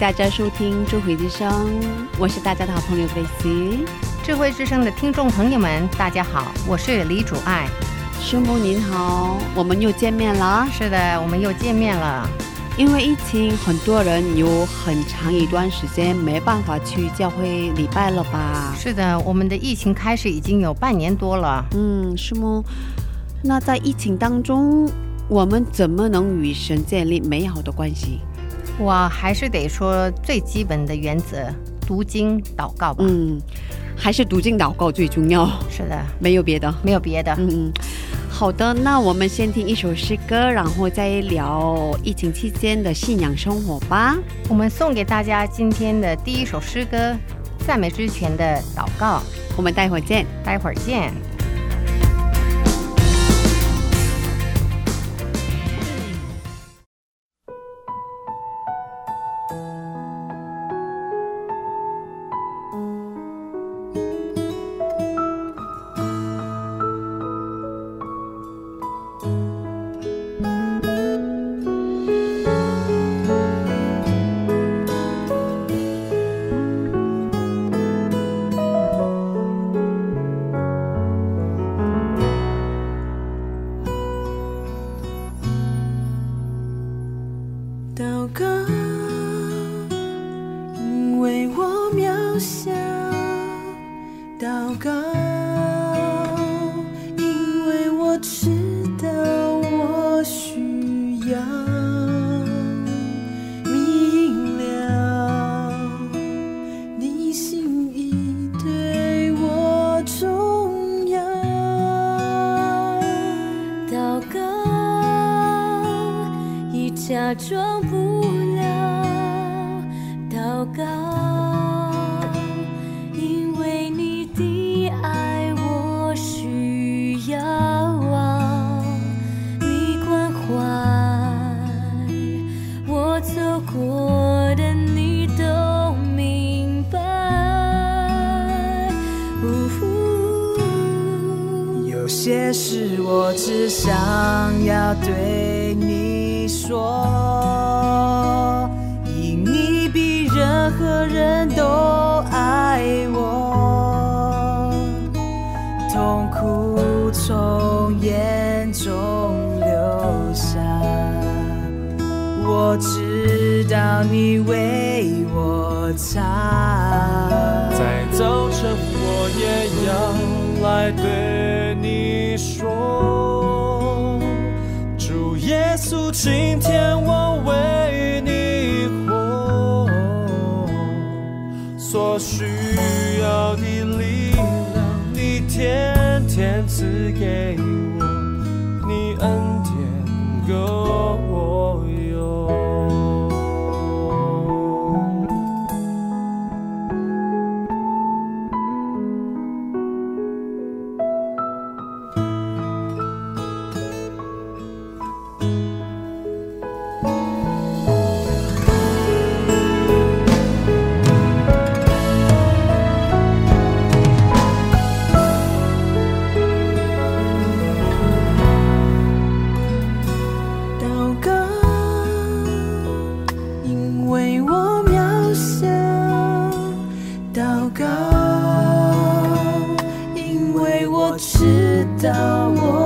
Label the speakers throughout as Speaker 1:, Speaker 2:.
Speaker 1: 大家收听智慧之声，我是大家的好朋友贝西。
Speaker 2: 智慧之声的听众朋友们，大家好，我是李主爱。
Speaker 1: 师母您好，我们又见面了。
Speaker 2: 是的，我们又见面了。
Speaker 1: 因为疫情，很多人有很长一段时间没办法去教会礼拜了吧？
Speaker 2: 是的，我们的疫情开始已经有半年多了。
Speaker 1: 嗯，师母，那在疫情当中，我们怎么能与神建立美好的关系？
Speaker 2: 我还是得说最基本的原则：读经、祷告吧。
Speaker 1: 嗯，还是读经祷告最重要，
Speaker 2: 是的，
Speaker 1: 没有别的。
Speaker 2: 没有别的。
Speaker 1: 嗯，好的，那我们先听一首诗歌，然后再聊疫情期间的信仰生活吧。
Speaker 2: 我们送给大家今天的第一首诗歌《赞美之泉的祷告》，
Speaker 1: 我们待会儿见。
Speaker 2: 待会儿见。
Speaker 3: 高，因为我渺小；祷告，我知道我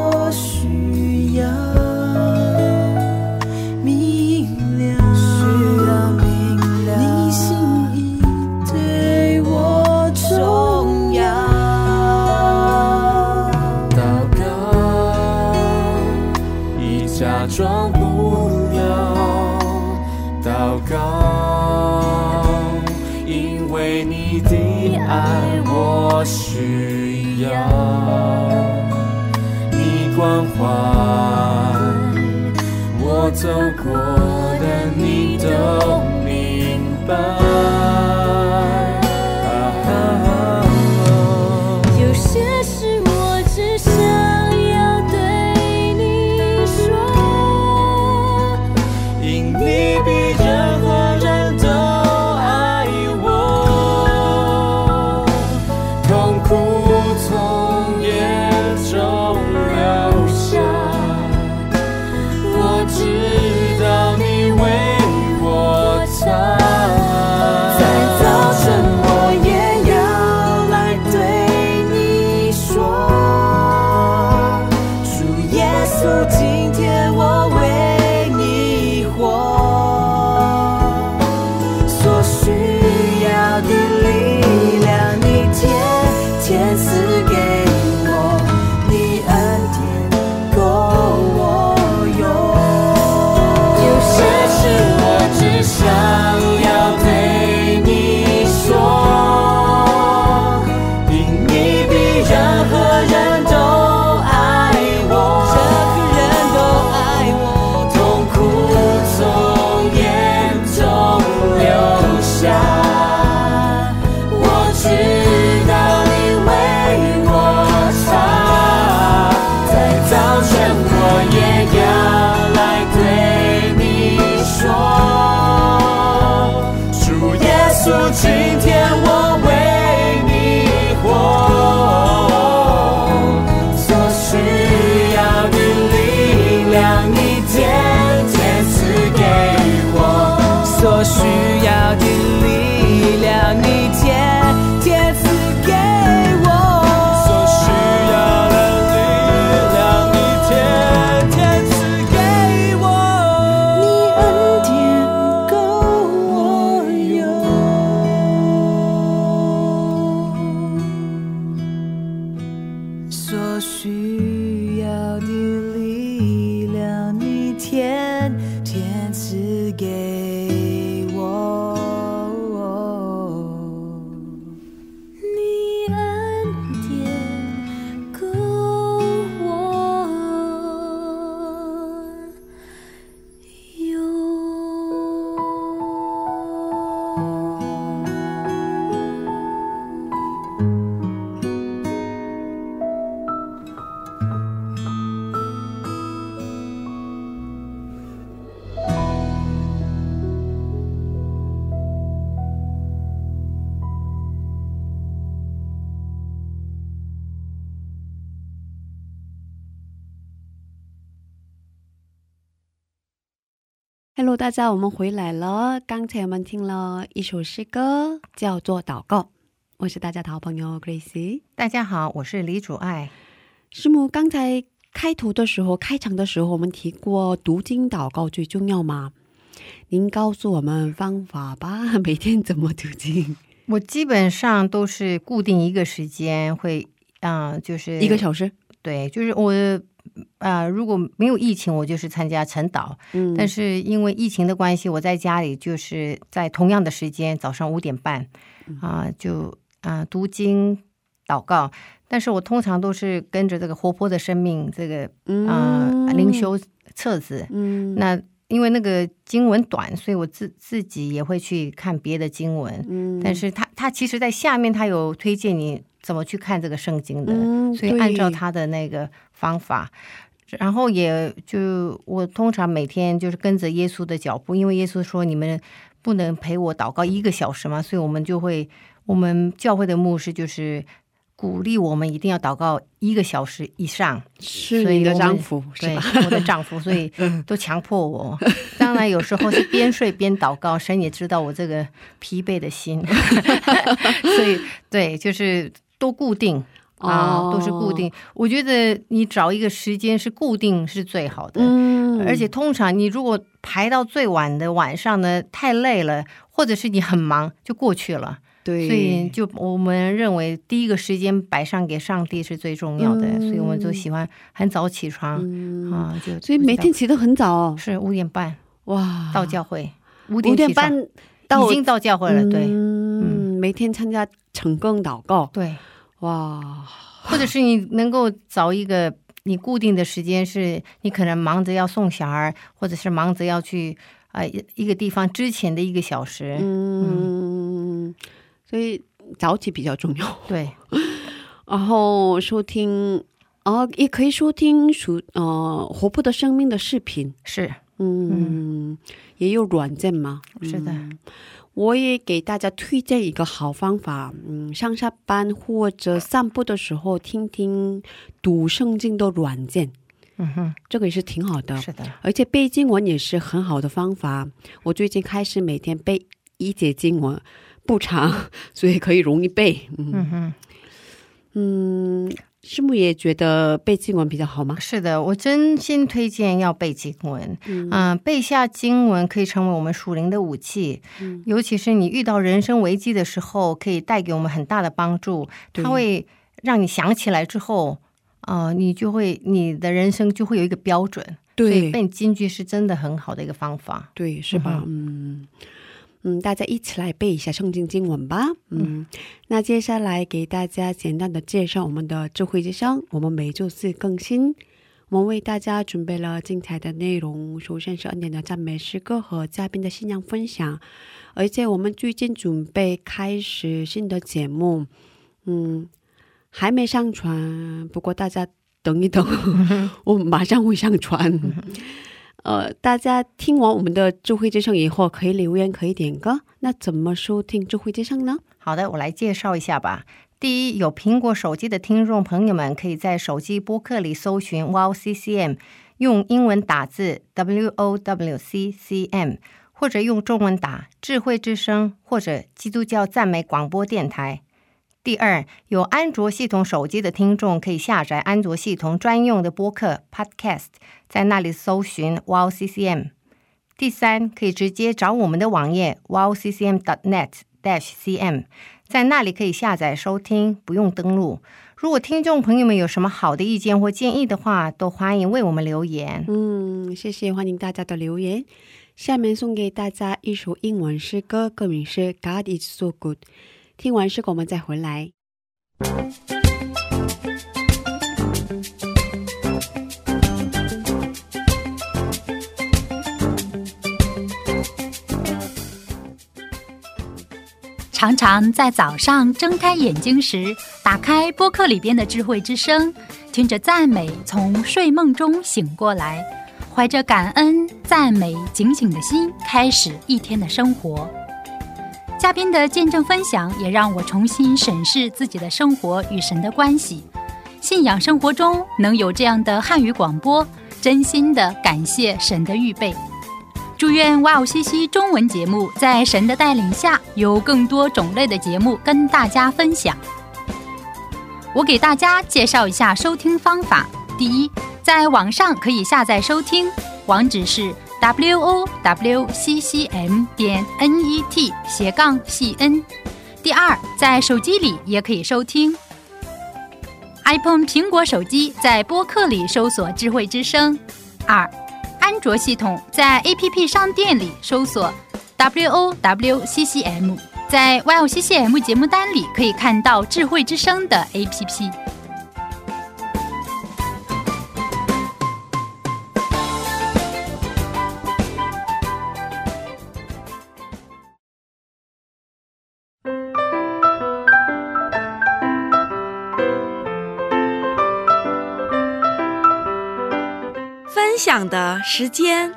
Speaker 3: 走过的你都明白。
Speaker 1: Hello，大家，我们回来了。刚才我们听了一首诗歌，叫做《祷告》。我是大家的好朋友 Gracie。
Speaker 2: 大家好，我是李主爱。
Speaker 1: 师母，刚才开头的时候、开场的时候，我们提过读经祷告最重要吗？您告诉我们方法吧，每天怎么读经？
Speaker 2: 我基本上都是固定一个时间会，嗯、就是
Speaker 1: 一个小时。
Speaker 2: 对，就是我，呃，如果没有疫情，我就是参加晨祷。
Speaker 1: 嗯，
Speaker 2: 但是因为疫情的关系，我在家里就是在同样的时间，早上五点半，啊、就啊、读经祷告。但是我通常都是跟着这个活泼的生命这个啊、
Speaker 1: 嗯
Speaker 2: 灵修册子。
Speaker 1: 嗯，
Speaker 2: 那因为那个经文短，所以我自自己也会去看别的经文。
Speaker 1: 嗯，
Speaker 2: 但是他他其实在下面他有推荐你怎么去看这个圣经的。
Speaker 1: 嗯，
Speaker 2: 所以按照他的那个方法，然后也就我通常每天就是跟着耶稣的脚步，因为耶稣说你们不能陪我祷告一个小时嘛，所以我们就会我们教会的牧师就是鼓励我们一定要祷告一个小时以上。
Speaker 1: 是你的
Speaker 2: 所以我的
Speaker 1: 丈夫是
Speaker 2: 对
Speaker 1: 吧？，
Speaker 2: 我的丈夫，所以 都强迫我。当然有时候是边睡边祷告，神也知道我这个疲惫的心，所以对，就是都固定。啊，
Speaker 1: 哦
Speaker 2: 都是固定。我觉得你找一个时间是固定是最好的。
Speaker 1: 嗯，
Speaker 2: 而且通常你如果排到最晚的晚上呢，太累了，或者是你很忙，就过去了。
Speaker 1: 对，
Speaker 2: 所以就我们认为第一个时间摆上给上帝是最重要的，
Speaker 1: 嗯。
Speaker 2: 所以我们就喜欢很早起床、
Speaker 1: 嗯，
Speaker 2: 啊，就
Speaker 1: 所以每天起得很早。哦，
Speaker 2: 是五点半
Speaker 1: 哇，
Speaker 2: 到教会，五
Speaker 1: 五
Speaker 2: 点
Speaker 1: 半到
Speaker 2: 已经到教会了，对，
Speaker 1: 嗯，每天参加晨更祷告，
Speaker 2: 对，
Speaker 1: 哇，
Speaker 2: 或者是你能够找一个你固定的时间，是你可能忙着要送小孩，或者是忙着要去啊、呃一一个地方之前的一个小时，
Speaker 1: 嗯，所以早起比较重要。
Speaker 2: 对，
Speaker 1: 然后收听，哦，也可以收听属呃活泼的生命的视频，
Speaker 2: 是。
Speaker 1: 嗯，也有软件吗，
Speaker 2: 是的，
Speaker 1: 我也给大家推荐一个好方法，嗯，上下班或者散步的时候听听读圣经的软件，
Speaker 2: 嗯哼，
Speaker 1: 这个也是挺好的。
Speaker 2: 是的，
Speaker 1: 而且背经文也是很好的方法。我最近开始每天背一节经文，不长，所以可以容易背。嗯
Speaker 2: 嗯哼。
Speaker 1: 嗯，师母也觉得背经文比较好吗？
Speaker 2: 是的，我真心推荐要背经文。嗯、背下经文可以成为我们属灵的武器，尤其是你遇到人生危机的时候，可以带给我们很大的帮助。
Speaker 1: 对
Speaker 2: 它会让你想起来之后，呃，你就会你的人生就会有一个标准。所以背京剧是真的很好的一个方法。
Speaker 1: 对，是吧？嗯嗯，大家一起来背一下圣经经文吧。嗯，那接下来给大家简单的介绍我们的智慧之声，我们每周四更新。我们为大家准备了精彩的内容，首先是恩典的赞美诗歌和嘉宾的信仰分享，而且我们最近准备开始新的节目，嗯，还没上传，不过大家等一等，我马上会上传。呃，大家听完我们的智慧之声以后，可以留言，可以点歌。那怎么收听智慧之声呢？
Speaker 2: 好的，我来介绍一下吧。第一，有苹果手机的听众朋友们，可以在手机播客里搜寻 Wow CCM，用英文打字 W O W C C M，或者用中文打智慧之声或者基督教赞美广播电台。第二，有安卓系统手机的听众可以下载安卓系统专用的播客 Podcast，在那里搜寻 Wow CCM。第三，可以直接找我们的网页 wowccm.net-cm，在那里可以下载收听，不用登录。如果听众朋友们有什么好的意见或建议的话，都欢迎为我们留言。
Speaker 1: 嗯，谢谢，欢迎大家的留言。下面送给大家一首英文诗歌，歌名是《God is so good》。听完诗歌，我们再回来。
Speaker 4: 常常在早上睁开眼睛时，打开播客里边的智慧之声，听着赞美从睡梦中醒过来，怀着感恩、赞美、警醒的心，开始一天的生活。嘉宾的见证分享也让我重新审视自己的生活与神的关系。信仰生活中能有这样的汉语广播，真心的感谢神的预备。祝愿哇哦西西中文节目在神的带领下，有更多种类的节目跟大家分享。我给大家介绍一下收听方法：第一，在网上可以下载收听，网址是 w o w c c m 点 n e t 斜杠 c n。第二，在手机里也可以收听。iPhone 苹果手机在播客里搜索“智慧之声”。二。安卓系统在 APP 商店里搜索 W O W C C M，在 Y O C C M 节目单里可以看到智慧之声的 APP。
Speaker 5: 分享的时间。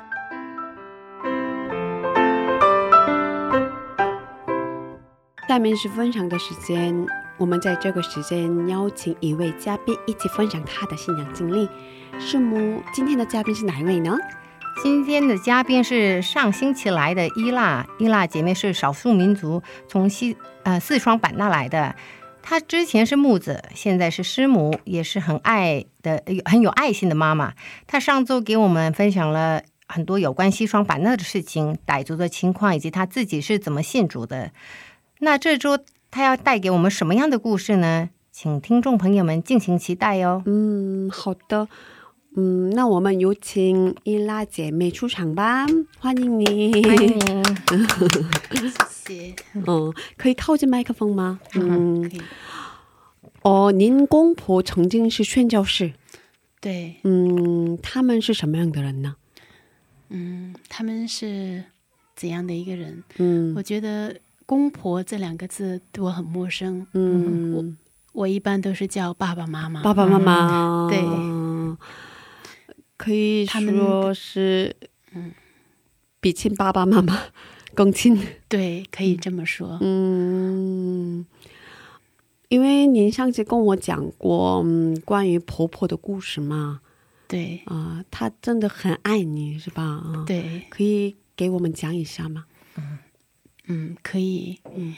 Speaker 1: 下面是分享的时间，我们在这个时间邀请一位嘉宾一起分享他的信仰经历。师母，今天的嘉宾是哪一位呢？
Speaker 2: 今天的嘉宾是上星期来的伊娜，伊娜姐妹是少数民族，从西呃四川版纳来的。她之前是木子，现在是师母，也是很爱的、很有爱心的妈妈。她上周给我们分享了很多有关西双版纳的事情、傣族的情况，以及她自己是怎么信主的。那这周她要带给我们什么样的故事呢？请听众朋友们敬请期待哟。
Speaker 1: 嗯，好的。嗯，那我们有请伊拉姐妹出场吧，欢迎你。
Speaker 2: 欢迎。
Speaker 6: 谢谢。
Speaker 1: 嗯，可以靠近麦克风吗？嗯
Speaker 6: 可，以。
Speaker 1: 哦，您公婆曾经是宣教士，
Speaker 6: 对，
Speaker 1: 嗯，他们是什么样的人呢？
Speaker 6: 嗯，他们是怎样的一个人？
Speaker 1: 嗯
Speaker 6: 我觉得“公婆”这两个字对我很陌生。
Speaker 1: 嗯，
Speaker 6: 我我一般都是叫爸爸妈妈。
Speaker 1: 爸爸妈妈，
Speaker 6: 对
Speaker 1: 可以
Speaker 6: 他
Speaker 1: 说是，
Speaker 6: 嗯
Speaker 1: 比亲爸爸妈妈 更亲。
Speaker 6: 对，可以这么说。
Speaker 1: 嗯，因为您上次跟我讲过，嗯，关于婆婆的故事嘛，
Speaker 6: 对
Speaker 1: 啊、她真的很爱你，是吧？啊，，
Speaker 6: 对，
Speaker 1: 可以给我们讲一下吗？
Speaker 6: 嗯，可以。嗯，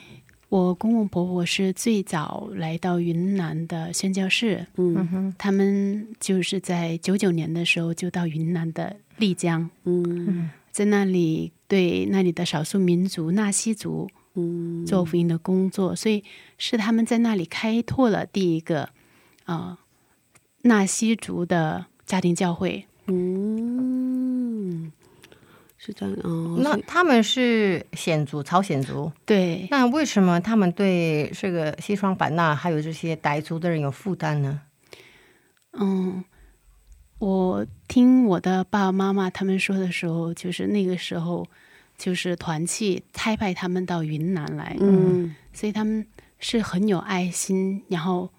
Speaker 6: 我公公婆婆是最早来到云南的宣教士，
Speaker 1: 嗯。
Speaker 6: 他们就是在九九年的时候就到云南的丽江，
Speaker 1: 嗯。
Speaker 6: 在那里对那里的少数民族纳西族
Speaker 1: 嗯，
Speaker 6: 做福音的工作，所以是他们在那里开拓了第一个啊、呃纳西族的家庭教会。
Speaker 1: 嗯，是这样哦。
Speaker 2: 那他们是鲜族，朝鲜族。
Speaker 6: 对，
Speaker 2: 那为什么他们对这个西双版纳还有这些傣族的人有负担呢？
Speaker 6: 嗯，我听我的爸爸妈妈他们说的时候，就是那个时候，就是团契差派他们到云南来，
Speaker 1: 嗯
Speaker 6: 所以他们是很有爱心，然后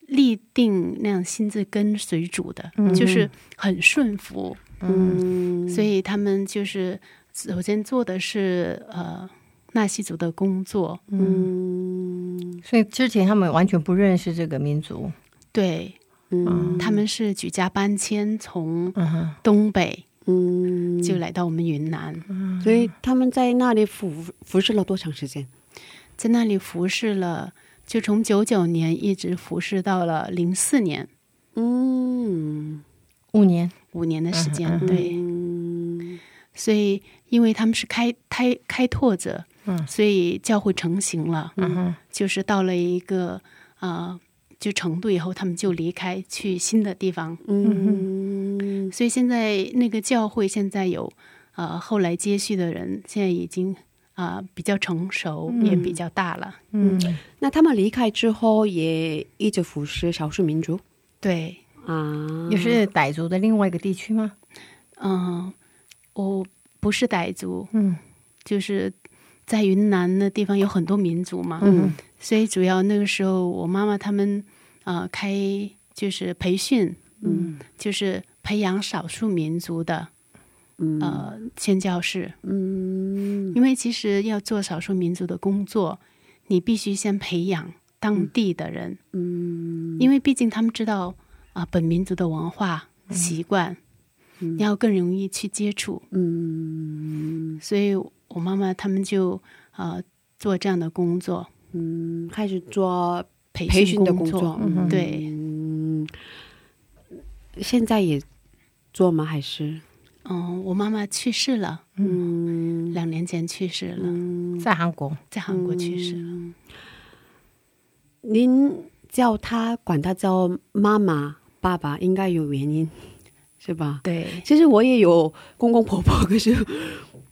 Speaker 6: 立定那样心智跟随主的，就是很顺服。
Speaker 1: 嗯，
Speaker 6: 所以他们就是首先做的是呃纳西族的工作，
Speaker 1: 嗯。
Speaker 2: 所以之前他们完全不认识这个民族。
Speaker 6: 对，
Speaker 1: 嗯
Speaker 6: 他们是举家搬迁从东北
Speaker 1: 嗯，
Speaker 6: 就来到我们云南，
Speaker 1: 所以他们在那里服服侍了多长时间？
Speaker 6: 在那里服侍了，就从九九年一直服侍到了零四年，
Speaker 1: 嗯，
Speaker 2: 五年。
Speaker 6: 五年的时间。对，
Speaker 1: 嗯
Speaker 6: 所以因为他们是开开开拓者，
Speaker 2: 嗯。
Speaker 6: 所以教会成型了，
Speaker 2: 嗯哼，
Speaker 6: 就是到了一个呃就程度以后，他们就离开去新的地方。
Speaker 1: 嗯。
Speaker 6: 所以现在那个教会现在有呃后来接续的人，现在已经啊、呃比较成熟，也比较大了。
Speaker 2: 嗯，
Speaker 1: 那他们离开之后也一直服侍少数民族？
Speaker 6: 对，
Speaker 1: 啊，
Speaker 2: 也是傣族的另外一个地区吗？
Speaker 6: 嗯、我不是傣族，
Speaker 2: 嗯。
Speaker 6: 就是在云南的地方有很多民族嘛，
Speaker 2: 嗯。
Speaker 6: 所以主要那个时候我妈妈他们啊、呃开就是培训，
Speaker 1: 嗯。
Speaker 6: 就是培养少数民族的
Speaker 1: 嗯。
Speaker 6: 呃宣教士，
Speaker 1: 嗯。
Speaker 6: 因为其实要做少数民族的工作，你必须先培养当地的人，
Speaker 1: 嗯。
Speaker 6: 因为毕竟他们知道啊、本民族的文化习惯，你要更容易去接触，
Speaker 1: 嗯。
Speaker 6: 所以我妈妈他们就呃做这样的工作，
Speaker 1: 嗯，开始做
Speaker 6: 培
Speaker 1: 培训的
Speaker 6: 工
Speaker 1: 工作，
Speaker 2: 嗯。
Speaker 6: 对，
Speaker 1: 嗯，现在也做吗？还是？
Speaker 6: 嗯，我妈妈去世了，
Speaker 1: 嗯。
Speaker 6: 两年前去世了，
Speaker 1: 嗯，
Speaker 2: 在韩国。
Speaker 6: 在韩国去世了。
Speaker 1: 您叫她管她叫妈妈、爸爸，应该有原因，是吧？
Speaker 6: 对，
Speaker 1: 其实我也有公公婆婆，可是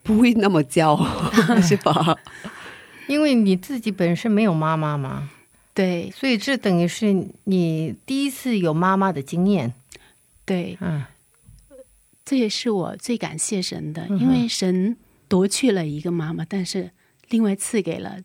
Speaker 1: 不会那么叫，是吧？
Speaker 2: 因为你自己本身没有妈妈嘛，
Speaker 6: 对，
Speaker 2: 所以这等于是你第一次有妈妈的经验。
Speaker 6: 对，
Speaker 2: 嗯
Speaker 6: 这也是我最感谢神的，因为神夺去了一个妈妈，但是另外赐给了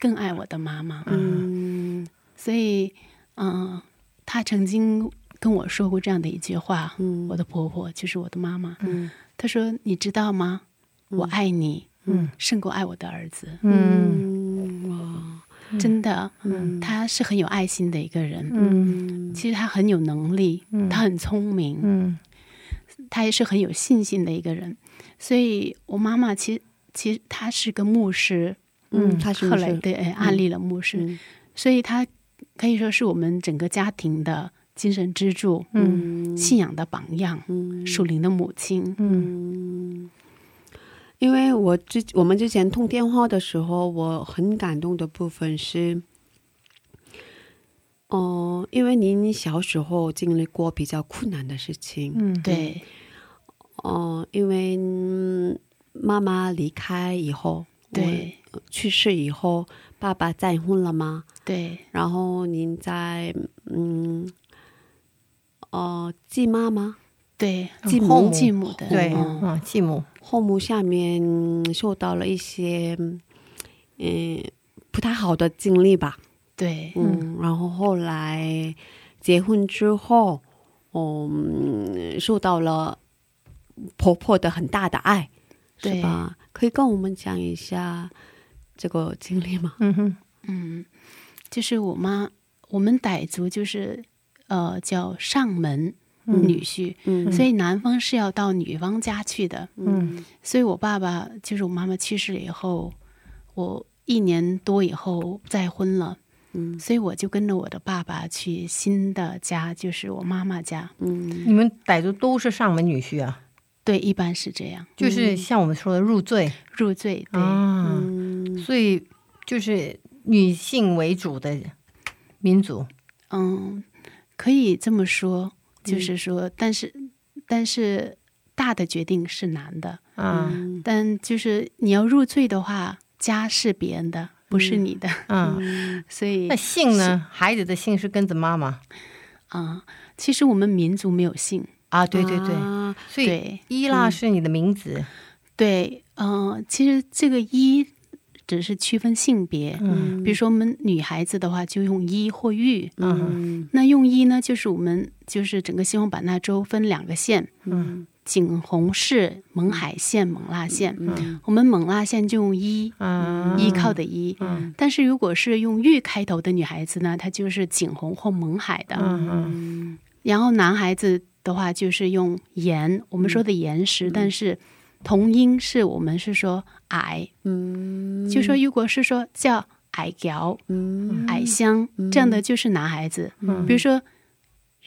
Speaker 6: 更爱我的妈妈。
Speaker 1: 嗯
Speaker 6: 所以，嗯、他曾经跟我说过这样的一句话，
Speaker 1: 嗯。
Speaker 6: 我的婆婆就是我的妈妈，
Speaker 1: 嗯。
Speaker 6: 她说：“你知道吗？我爱你，
Speaker 2: 嗯。
Speaker 6: 胜过爱我的儿子。
Speaker 2: 嗯。
Speaker 1: 嗯。哇
Speaker 6: 真的，
Speaker 1: 嗯
Speaker 6: 她是很有爱心的一个人。
Speaker 2: 嗯。
Speaker 6: 其实她很有能力，
Speaker 2: 嗯。
Speaker 6: 她很聪明，
Speaker 2: 嗯。
Speaker 6: 她也是很有信心的一个人。所以我妈妈其实其实她是个牧师，
Speaker 1: 嗯，他是
Speaker 6: 后来对哎安利了牧师，
Speaker 1: 嗯。
Speaker 6: 所以她可以说是我们整个家庭的精神支柱，
Speaker 1: 嗯。
Speaker 6: 信仰的榜样，
Speaker 1: 嗯。
Speaker 6: 属灵的母亲。
Speaker 2: 嗯。
Speaker 1: 嗯，因为我之我们之前通电话的时候，我很感动的部分是，哦、因为您小时候经历过比较困难的事情，
Speaker 2: 嗯，
Speaker 6: 对。
Speaker 1: 哦、因为、嗯妈妈离开以后，
Speaker 6: 对。
Speaker 1: 去世以后，爸爸再婚了吗？
Speaker 6: 对。
Speaker 1: 然后您在嗯，呃，继妈吗？
Speaker 6: 对，
Speaker 1: 继母
Speaker 6: 继母的。
Speaker 2: 对，继母，
Speaker 1: 后母下面受到了一些嗯不太好的经历吧，
Speaker 6: 对。
Speaker 1: 嗯，然后后来结婚之后，嗯，受到了婆婆的很大的爱，是
Speaker 6: 对
Speaker 1: 吧？可以跟我们讲一下这个经历吗？
Speaker 2: 嗯哼，
Speaker 6: 嗯，就是我妈，我们傣族就是呃叫上门女婿，
Speaker 1: 嗯。
Speaker 6: 所以男方是要到女方家去的。
Speaker 2: 嗯。
Speaker 6: 所以我爸爸就是我妈妈去世了以后，我一年多以后再婚了，
Speaker 1: 嗯。
Speaker 6: 所以我就跟着我的爸爸去新的家，就是我妈妈家。
Speaker 1: 嗯。
Speaker 2: 你们傣族都是上门女婿啊，
Speaker 6: 对，一般是这样，
Speaker 2: 就是像我们说的入赘。
Speaker 6: 入赘。对，
Speaker 2: 啊，
Speaker 1: 嗯。
Speaker 2: 所以就是女性为主的民族。
Speaker 6: 嗯，可以这么说，就是说，但是但是大的决定是难的，
Speaker 2: 啊，
Speaker 1: 嗯。
Speaker 6: 但就是你要入赘的话，家是别人的，不是你的，
Speaker 2: 嗯，
Speaker 6: 所以
Speaker 2: 那姓呢？孩子的姓是跟着妈妈？
Speaker 6: 啊、其实我们民族没有姓，
Speaker 2: 啊？对对对，
Speaker 1: 啊
Speaker 2: 所以
Speaker 6: 对
Speaker 2: 伊拉是你的名字。
Speaker 6: 对，嗯、其实这个一只是区分性别，
Speaker 2: 嗯。
Speaker 6: 比如说我们女孩子的话就用一或玉，
Speaker 2: 嗯。
Speaker 6: 那用一呢就是我们就是整个西双版纳州分两个县，
Speaker 2: 嗯。
Speaker 6: 景洪市、勐海县、勐腊县，
Speaker 2: 嗯。
Speaker 6: 我们勐腊县就用一。
Speaker 2: 嗯，
Speaker 6: 依靠的依，
Speaker 2: 嗯。
Speaker 6: 但是如果是用玉开头的女孩子呢，她就是景洪或勐海的。
Speaker 2: 嗯嗯。
Speaker 6: 然后男孩子的话就是用岩，我们说的岩石，但是同音是我们是说矮，
Speaker 1: 嗯。
Speaker 6: 就说如果是说叫矮脚、
Speaker 1: 嗯。
Speaker 6: 矮香、这样的就是男孩子，
Speaker 2: 嗯。
Speaker 6: 比如说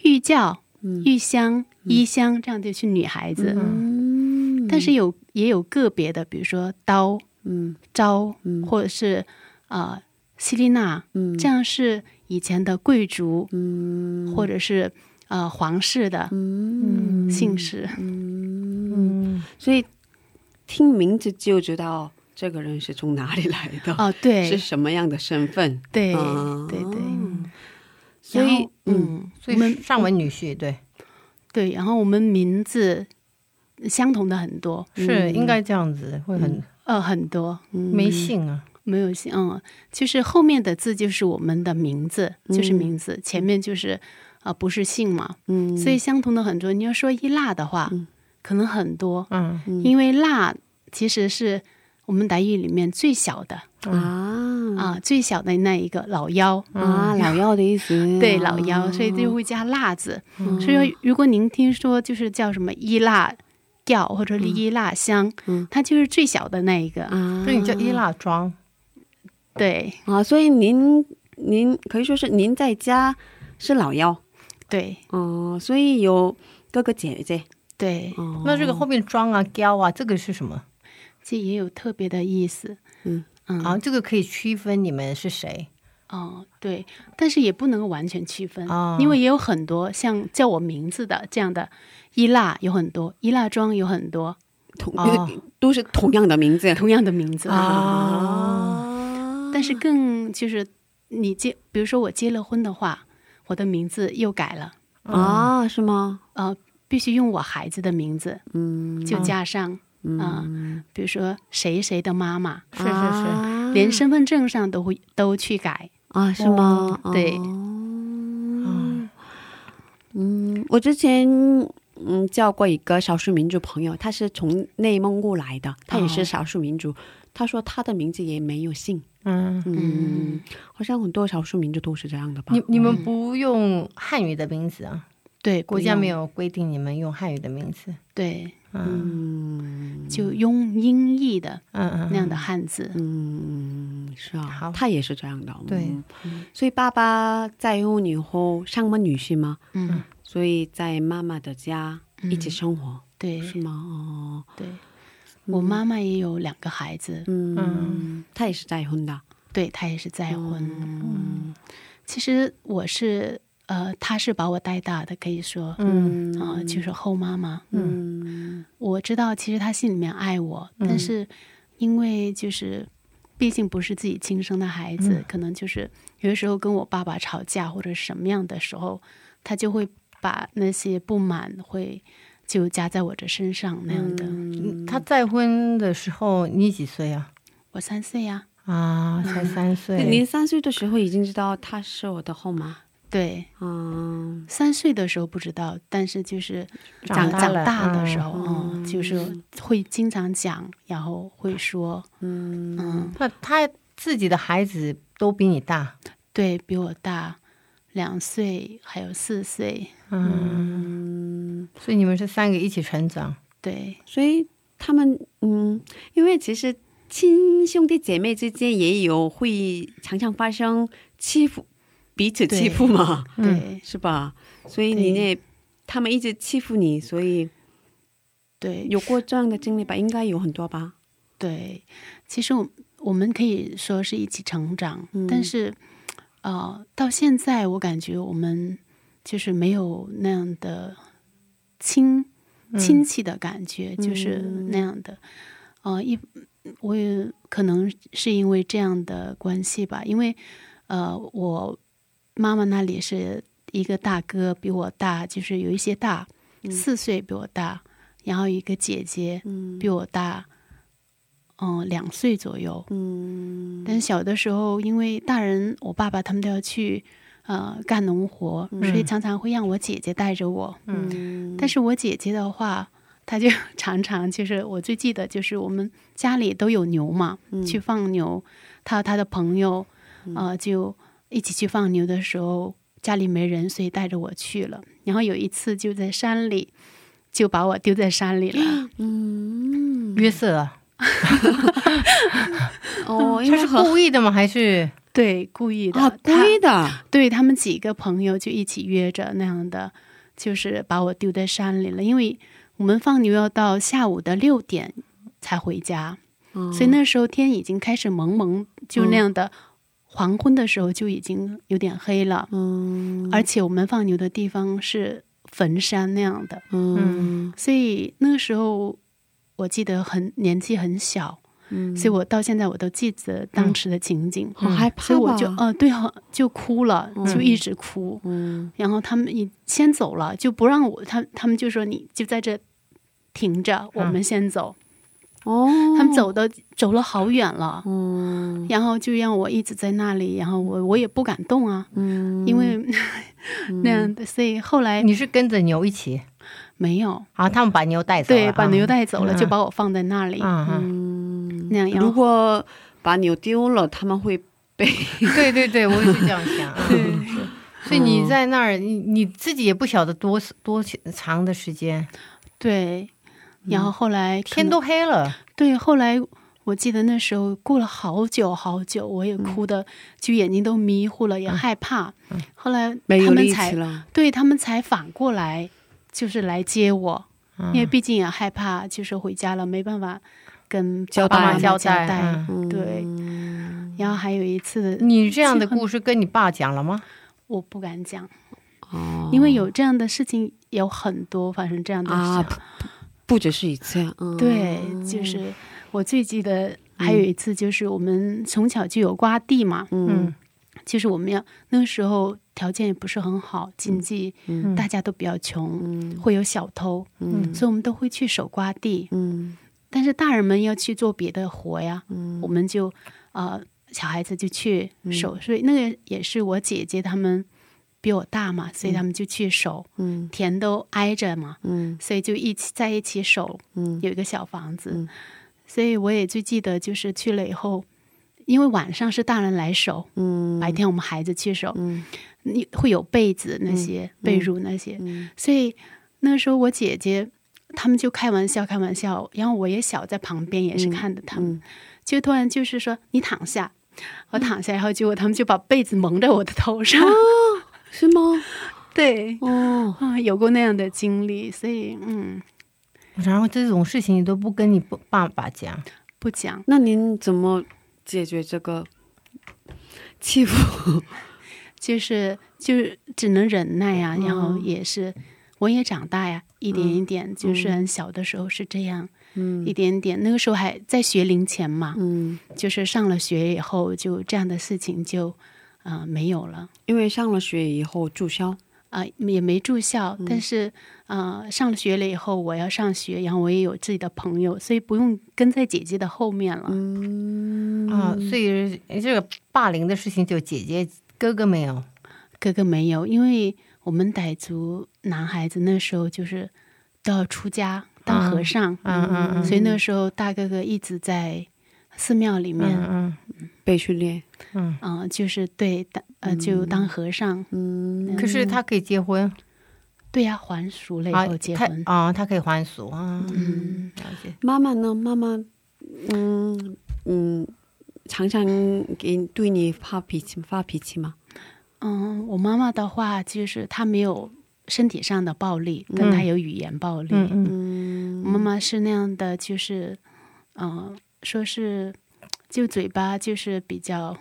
Speaker 6: 玉教、
Speaker 1: 嗯。
Speaker 6: 玉香、衣香这样就是女孩子。
Speaker 1: 嗯。
Speaker 6: 但是有也有个别的，比如说刀、
Speaker 1: 嗯。
Speaker 6: 昭，
Speaker 1: 嗯。
Speaker 6: 或者是呃希丽娜，
Speaker 1: 嗯。
Speaker 6: 这样是以前的贵族、
Speaker 1: 嗯。
Speaker 6: 或者是呃皇室的
Speaker 1: 嗯。
Speaker 6: 姓氏。
Speaker 2: 嗯。
Speaker 1: 所以听名字就知道这个人是从哪里来的，
Speaker 6: 哦，对，
Speaker 1: 是什么样的身份。
Speaker 6: 对、
Speaker 1: 啊。
Speaker 6: 对对，
Speaker 1: 所以嗯
Speaker 6: 我们
Speaker 2: 以上门女婿对。
Speaker 6: 对，然后我们名字相同的很多，
Speaker 2: 是应该这样子，会很
Speaker 6: 呃，很多。
Speaker 2: 没姓啊。
Speaker 6: 没有姓，嗯，就是后面的字就是我们的名字，就是名字，前面就是啊、呃不是姓嘛，
Speaker 1: 嗯。
Speaker 6: 所以相同的很多。你要说一腊的话，可能很多，
Speaker 2: 嗯。
Speaker 6: 因为辣其实是我们傣语里面最小的。
Speaker 1: 啊。
Speaker 6: 啊、最小的那一个老幺。
Speaker 1: 啊，老幺的意思，
Speaker 6: 对老幺，所以就会加辣字。所以说，如果您听说就是叫什么伊腊调或者伊腊香，
Speaker 1: 嗯。
Speaker 6: 它就是最小的那一个。
Speaker 1: 啊，
Speaker 2: 所以你叫伊拉庄，
Speaker 6: 对。
Speaker 1: 啊，所以您您可以说是您在家是老幺，
Speaker 6: 对。
Speaker 1: 哦、所以有哥哥姐姐，
Speaker 6: 对，
Speaker 1: 哦，
Speaker 2: 那这个后面庄啊、雕啊，这个是什么？
Speaker 6: 这也有特别的意思。
Speaker 1: 嗯。
Speaker 6: 嗯。
Speaker 2: 啊，这个可以区分你们是谁。
Speaker 6: 哦，对，但是也不能够完全区分，
Speaker 2: 哦。
Speaker 6: 因为也有很多像叫我名字的这样的伊腊有很多，伊腊庄有很多
Speaker 1: 同、
Speaker 2: 哦。
Speaker 1: 都是同样的名字。
Speaker 6: 同样的名字。
Speaker 1: 啊，
Speaker 6: 但是更就是你结，比如说我结了婚的话，我的名字又改了，
Speaker 1: 啊，是吗？
Speaker 6: 呃，必须用我孩子的名字，
Speaker 1: 嗯，
Speaker 6: 就加上啊、比如说谁谁的妈妈，
Speaker 2: 是是是，
Speaker 1: 啊
Speaker 6: 连身份证上都会都去改。
Speaker 1: 啊，是吗？
Speaker 6: 对
Speaker 1: 哦嗯，我之前嗯叫过一个少数民族朋友，他是从内蒙古来的，他也是少数民族。他说他的名字也没有姓，
Speaker 2: 嗯，
Speaker 1: 嗯，好像很多少数民族都是这样的吧？
Speaker 2: 你你们不用汉语的名字啊？
Speaker 6: 对，
Speaker 2: 国家没
Speaker 6: 有
Speaker 2: 有规定你们用汉语的名字。
Speaker 6: 对，
Speaker 2: 嗯。
Speaker 1: 嗯。
Speaker 6: 就用音译的
Speaker 2: 嗯嗯，
Speaker 6: 那样的汉字。
Speaker 1: 嗯，是啊
Speaker 2: 好，
Speaker 1: 他也是这样的。
Speaker 2: 对。
Speaker 1: 嗯所以爸爸再婚以后上门女婿嘛，
Speaker 6: 嗯，
Speaker 1: 所以在妈妈的家一起生活，
Speaker 6: 对。
Speaker 1: 是吗？哦，
Speaker 6: 对，我妈妈也有两个孩子，
Speaker 1: 嗯，他也是再婚的。
Speaker 6: 对她也是再婚。
Speaker 1: 嗯。
Speaker 6: 其实我是呃，她是把我带大的，可以说，
Speaker 2: 嗯
Speaker 6: 啊、就是后妈妈。
Speaker 1: 嗯
Speaker 6: 我知道，其实她心里面爱我，但是因为就是毕竟不是自己亲生的孩子，
Speaker 2: 嗯
Speaker 6: 可能就是有的时候跟我爸爸吵架或者什么样的时候，他就会把那些不满会就加在我的身上那样的。
Speaker 2: 嗯他再婚的时候你几岁啊？
Speaker 6: 我三岁呀、
Speaker 2: 啊，才三岁。
Speaker 1: 您三岁的时候已经知道他是我的后妈。
Speaker 6: 对，
Speaker 1: 嗯，
Speaker 6: 三岁的时候不知道，但是就是长
Speaker 2: 长大了
Speaker 6: 大的时候，
Speaker 1: 嗯
Speaker 6: 嗯，就是会经常讲，然后会说，
Speaker 1: 嗯
Speaker 6: 嗯，
Speaker 2: 他他自己的孩子都比你大，
Speaker 6: 对比我大两岁，还有四岁，
Speaker 2: 嗯，所以你们是三个一起成长。
Speaker 6: 对。
Speaker 1: 所以他们嗯，因为其实亲兄弟姐妹之间也有会常常发生欺负彼此欺负嘛，
Speaker 6: 对。
Speaker 1: 是吧？所以你那他们一直欺负你，所以
Speaker 6: 对。
Speaker 1: 有过这样的经历吧？应该有很多吧？
Speaker 6: 对，其实我我们可以说是一起成长，
Speaker 1: 嗯。
Speaker 6: 但是呃，到现在我感觉我们就是没有那样的亲亲戚的感觉，就是那样的。呃，一我也可能是因为这样的关系吧，因为呃，我妈妈那里是一个大哥比我大，就是有一些大，四岁比我大，然后一个姐姐
Speaker 1: 嗯。
Speaker 6: 比我大，嗯、两岁左右。
Speaker 1: 嗯。
Speaker 6: 但小的时候，因为大人，我爸爸他们都要去呃干农活，所以常常会让我姐姐带着我。
Speaker 1: 嗯。
Speaker 6: 但是我姐姐的话，她就常常就是我最记得就是我们家里都有牛嘛，
Speaker 1: 嗯。
Speaker 6: 去放牛，她和她的朋友呃就一起去放牛的时候，家里没人，所以带着我去了。然后有一次就在山里，就把我丢在山里了。
Speaker 1: 嗯
Speaker 2: 约瑟啊，
Speaker 1: 哦，
Speaker 2: 他是故意的吗？还是
Speaker 6: 对，故意的，
Speaker 1: 啊故
Speaker 6: 她
Speaker 1: 意的，
Speaker 6: 对他们几个朋友就一起约着那样的，就是把我丢在山里了。因为我们放牛要到下午的六点才回家，
Speaker 1: 嗯
Speaker 6: 所以那时候天已经开始蒙蒙，就那样的黄昏的时候就已经有点黑了。
Speaker 1: 嗯。
Speaker 6: 而且我们放牛的地方是坟山那样的，
Speaker 1: 嗯。
Speaker 6: 所以那个时候我记得很年纪很小，
Speaker 1: 嗯。
Speaker 6: 所以我到现在我都记得当时的情景。
Speaker 1: 好害怕，
Speaker 6: 所以我就呃对，啊就哭了，就一直哭。
Speaker 1: 嗯。
Speaker 6: 然后他们也先走了，就不让我，他他们就说你就在这停着，我们先走。
Speaker 1: 哦，
Speaker 6: 他们走的走了好远了，
Speaker 1: 嗯
Speaker 6: 然后就让我一直在那里，然后我我也不敢动啊，
Speaker 1: 嗯。
Speaker 6: 因为 那样的，所以后来
Speaker 2: 你是跟着牛一起？
Speaker 6: 没有，
Speaker 2: 啊，他们把牛带走了，
Speaker 6: 对，把牛带走了，
Speaker 2: 嗯。
Speaker 6: 就把我放在那里，
Speaker 2: 啊，嗯。
Speaker 1: 嗯。
Speaker 6: 那样，然
Speaker 1: 如果把牛丢了，他们会被
Speaker 2: 对对对，我也是这样想。对。所以你在那儿，你你自己也不晓得多多长的时间，
Speaker 6: 对，然后后来
Speaker 2: 天都黑了。
Speaker 6: 对，后来我记得那时候过了好久好久，我也哭的，就眼睛都迷糊了，也害怕。后来他们才。对他们才反过来，就是来接我，
Speaker 2: 嗯
Speaker 6: 因为毕竟也害怕，就是回家了没办法跟爸爸妈
Speaker 2: 交
Speaker 6: 交
Speaker 2: 代
Speaker 6: 对，然后还有一次，
Speaker 2: 你这样的故事跟你爸讲了吗？
Speaker 6: 我不敢讲，
Speaker 1: 哦
Speaker 6: 因为有这样的事情有很多发生这样的事。
Speaker 1: 啊，不不只是一次
Speaker 6: 对，就是我最记得还有一次，就是我们从小就有瓜地嘛，
Speaker 1: 嗯。
Speaker 6: 就是我们要那个时候条件也不是很好，经济、
Speaker 1: 嗯。
Speaker 6: 大家都比较穷，
Speaker 1: 嗯。
Speaker 6: 会有小偷，
Speaker 1: 嗯。
Speaker 6: 所以我们都会去守瓜地。
Speaker 1: 嗯。
Speaker 6: 但是大人们要去做别的活呀，
Speaker 1: 嗯。
Speaker 6: 我们就呃小孩子就去守，所以那个也是我姐姐他们比我大嘛，所以他们就去守，
Speaker 1: 嗯。
Speaker 6: 田都挨着嘛，
Speaker 1: 嗯。
Speaker 6: 所以就一起在一起守，
Speaker 1: 嗯。
Speaker 6: 有一个小房子，
Speaker 1: 嗯。
Speaker 6: 所以我也最记得就是去了以后，因为晚上是大人来守，
Speaker 1: 嗯。
Speaker 6: 白天我们孩子去守，
Speaker 1: 嗯。
Speaker 6: 你会有被子那些、被褥那些，
Speaker 1: 嗯。
Speaker 6: 所以那时候我姐姐他们就开玩笑开玩笑，然后我也小在旁边也是看着他们，
Speaker 1: 嗯。
Speaker 6: 就突然就是说你躺下，我躺下，然后结果他们就把被子蒙在我的头上，
Speaker 1: 是吗？
Speaker 6: 对。
Speaker 1: 哦，
Speaker 6: 啊，有过那样的经历，所以嗯，
Speaker 2: 然后这种事情你都不跟你爸爸讲，
Speaker 6: 不讲。
Speaker 1: 那您怎么解决这个欺负？
Speaker 6: 就是就是只能忍耐呀、
Speaker 1: 嗯
Speaker 6: 然后也是我也长大呀，一点一点，就是很小的时候是这样，
Speaker 1: 嗯
Speaker 6: 一点点。那个时候还在学龄前嘛，
Speaker 1: 嗯，
Speaker 6: 就是上了学以后，就这样的事情就啊、呃没有了。
Speaker 1: 因为上了学以后住校，
Speaker 6: 啊、也没住校，
Speaker 1: 嗯
Speaker 6: 但是啊、呃上了学了以后，我要上学，然后我也有自己的朋友，所以不用跟在姐姐的后面了。
Speaker 1: 嗯
Speaker 2: 啊，所以这个霸凌的事情就姐姐哥哥没有。
Speaker 6: 哥哥没有，因为我们傣族男孩子那时候就是都要出家当和尚，
Speaker 2: 嗯嗯嗯
Speaker 6: 所以那时候大哥哥一直在寺庙里面，
Speaker 2: 嗯
Speaker 1: 被训练，
Speaker 2: 嗯
Speaker 6: 嗯、就是对当呃就当和尚，
Speaker 1: 嗯
Speaker 2: 嗯。可是他可以结婚
Speaker 6: 对呀、还俗了以
Speaker 2: 啊
Speaker 6: 后结婚，
Speaker 2: 他啊，他可以还俗啊。
Speaker 6: 嗯，
Speaker 2: 了解。
Speaker 1: 妈妈呢？妈妈，嗯嗯，常常给对你发脾气发脾气吗？
Speaker 6: 嗯，我妈妈的话就是她没有身体上的暴力，但她有语言暴力。
Speaker 2: 嗯嗯
Speaker 1: 嗯
Speaker 6: 我妈妈是那样的，就是，嗯、说是就嘴巴就是比较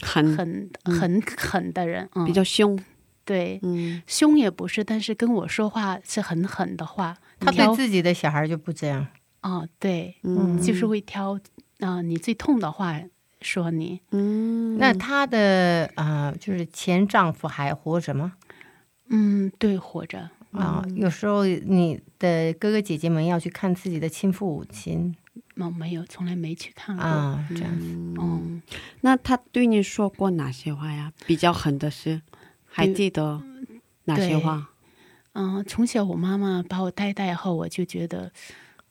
Speaker 1: 狠。
Speaker 6: 很很狠的人，嗯，
Speaker 1: 比较凶，
Speaker 6: 对，
Speaker 1: 嗯。
Speaker 6: 凶也不是，但是跟我说话是很狠的话，
Speaker 2: 他对自己的小孩就不这样。
Speaker 6: 哦，对，
Speaker 1: 嗯
Speaker 6: 就是会挑啊、你最痛的话说你，
Speaker 1: 嗯，
Speaker 2: 那她的啊，就是前丈夫还活着吗？
Speaker 6: 嗯，对，活着，
Speaker 2: 啊，有时候你的哥哥姐姐们要去看自己的亲父母亲
Speaker 6: 嗯，没有，从来没去看过，
Speaker 2: 啊，这样子。
Speaker 6: 嗯，
Speaker 1: 那他对你说过哪些话呀？比较狠的是，还记得哪些话？
Speaker 6: 嗯，从小我妈妈把我带大后，我就觉得，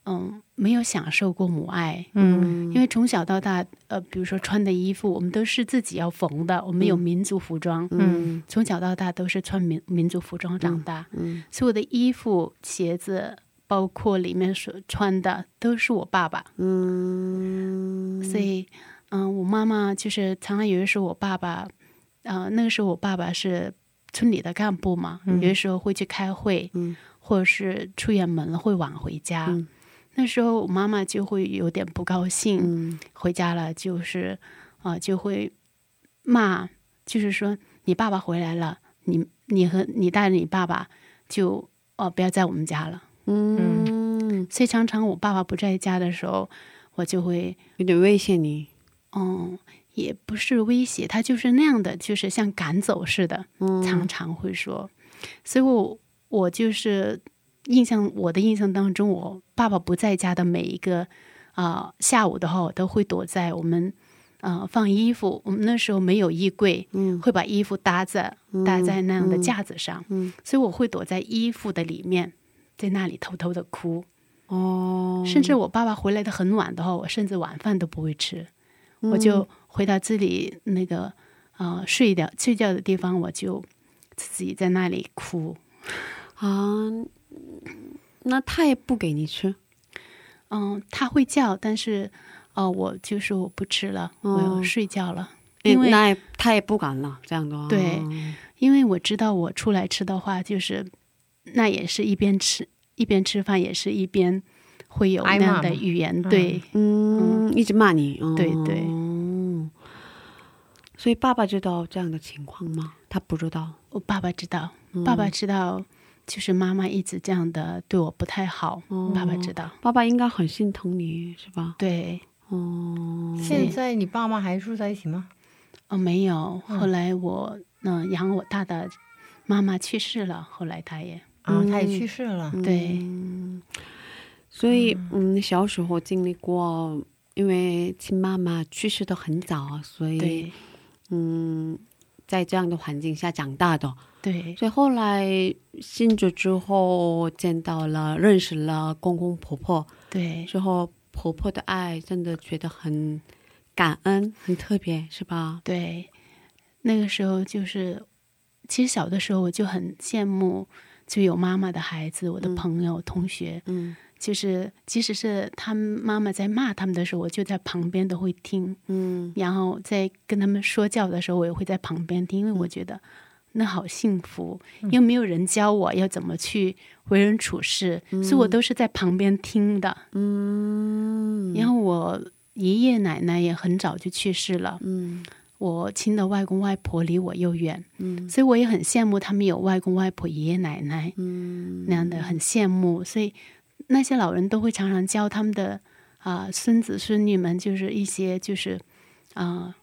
Speaker 6: 嗯，没有享受过母爱。
Speaker 2: 嗯
Speaker 6: 因为从小到大，呃，比如说穿的衣服，我们都是自己要缝的，我们有民族服装，
Speaker 2: 嗯
Speaker 6: 从小到大都是穿民民族服装长大，
Speaker 1: 嗯
Speaker 6: 所有的衣服、鞋子，包括里面所穿的，都是我爸爸。
Speaker 1: 嗯
Speaker 6: 所以，嗯、我妈妈就是常常有的时候，我爸爸，呃，那个时候我爸爸是村里的干部嘛，有的时候会去开会，
Speaker 1: 嗯
Speaker 6: 或者是出远门了会晚回家。
Speaker 1: 嗯
Speaker 6: 那时候我妈妈就会有点不高兴，
Speaker 1: 嗯
Speaker 6: 回家了就是啊、就会骂，就是说你爸爸回来了，你你和你带着你爸爸就哦、不要在我们家了。
Speaker 1: 嗯，
Speaker 6: 所以常常我爸爸不在家的时候，我就会
Speaker 1: 有点威胁你，
Speaker 6: 嗯，也不是威胁，他就是那样的，就是像赶走似的，
Speaker 1: 嗯。
Speaker 6: 常常会说。所以我我就是印象，我的印象当中，我爸爸不在家的每一个啊、呃下午的话，我都会躲在我们呃放衣服，我们那时候没有衣柜，
Speaker 1: 嗯。
Speaker 6: 会把衣服搭在搭在那样的架子上，
Speaker 1: 嗯。
Speaker 6: 所以我会躲在衣服的里面，在那里偷偷的哭。
Speaker 1: 哦，
Speaker 6: 甚至我爸爸回来的很晚的话，我甚至晚饭都不会吃，我就回到自己那个呃睡的睡觉的地方，我就自己在那里哭。
Speaker 1: 啊，那他也不给你吃，
Speaker 6: 嗯，他会叫，但是呃，我就说我不吃了，我
Speaker 1: 哦
Speaker 6: 要睡觉了，因为
Speaker 1: 那他也不敢了，这样的话，
Speaker 6: 对因为我知道我出来吃的话，就是那也是一边吃一边吃饭，也是一边会有那样的语言，对。
Speaker 1: 嗯，一直骂你，哦
Speaker 6: 对对
Speaker 1: 所以爸爸知道这样的情况吗？他不知道，
Speaker 6: 我爸爸知道，爸爸知道，就是妈妈一直这样的对我不太好，爸爸知道。
Speaker 1: 爸爸应该很心疼你，是吧？
Speaker 6: 对，
Speaker 1: 哦，
Speaker 2: 现在你爸妈还住在一起吗？
Speaker 6: 哦，没有。后来我嗯、呃养我大的妈妈去世了，后来他也
Speaker 2: 啊，他也去世了。
Speaker 6: 对，
Speaker 1: 所以嗯，小时候经历过，因为亲妈妈去世的很早，所以嗯，在这样的环境下长大的，
Speaker 6: 对。
Speaker 1: 所以后来信主之后见到了、认识了公公婆婆。
Speaker 6: 对。
Speaker 1: 之后，婆婆的爱真的觉得很感恩、很特别，是吧？
Speaker 6: 对，那个时候就是，其实小的时候我就很羡慕，就有妈妈的孩子，我的朋友、同学，
Speaker 1: 嗯。
Speaker 6: 就是即使是他们妈妈在骂他们的时候，我就在旁边都会听。
Speaker 1: 嗯。
Speaker 6: 然后在跟他们说教的时候，我也会在旁边听，因为我
Speaker 1: 嗯
Speaker 6: 觉得那好幸福，因为没有人教我要怎么去为人处事，所以我都是在旁边听的。
Speaker 1: 嗯。
Speaker 6: 然后我爷爷奶奶也很早就去世了，
Speaker 1: 嗯
Speaker 6: 我亲的外公外婆离我又远，
Speaker 1: 嗯。
Speaker 6: 所以我也很羡慕他们有外公外婆、爷爷奶奶
Speaker 1: 嗯。
Speaker 6: 那样的，很羡慕。所以那些老人都会常常教他们的啊、孙子孙女们，就是一些就是啊、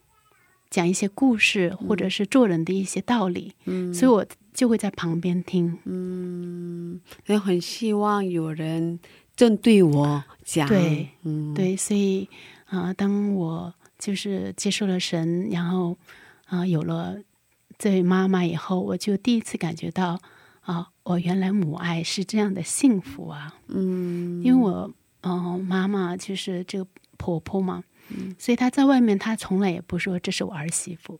Speaker 6: 讲一些故事，或者是做人的一些道理。
Speaker 1: 嗯，
Speaker 6: 所以我就会在旁边听。
Speaker 1: 嗯，也很希望有人正对我讲，
Speaker 6: 对，
Speaker 1: 嗯，
Speaker 6: 对，所以啊、当我就是接受了神，然后啊、有了这位妈妈以后，我就第一次感觉到啊、我原来母爱是这样的幸福啊！
Speaker 1: 嗯，
Speaker 6: 因为我嗯、妈妈就是这个婆婆嘛，所以她在外面她从来也不说这是我儿媳妇，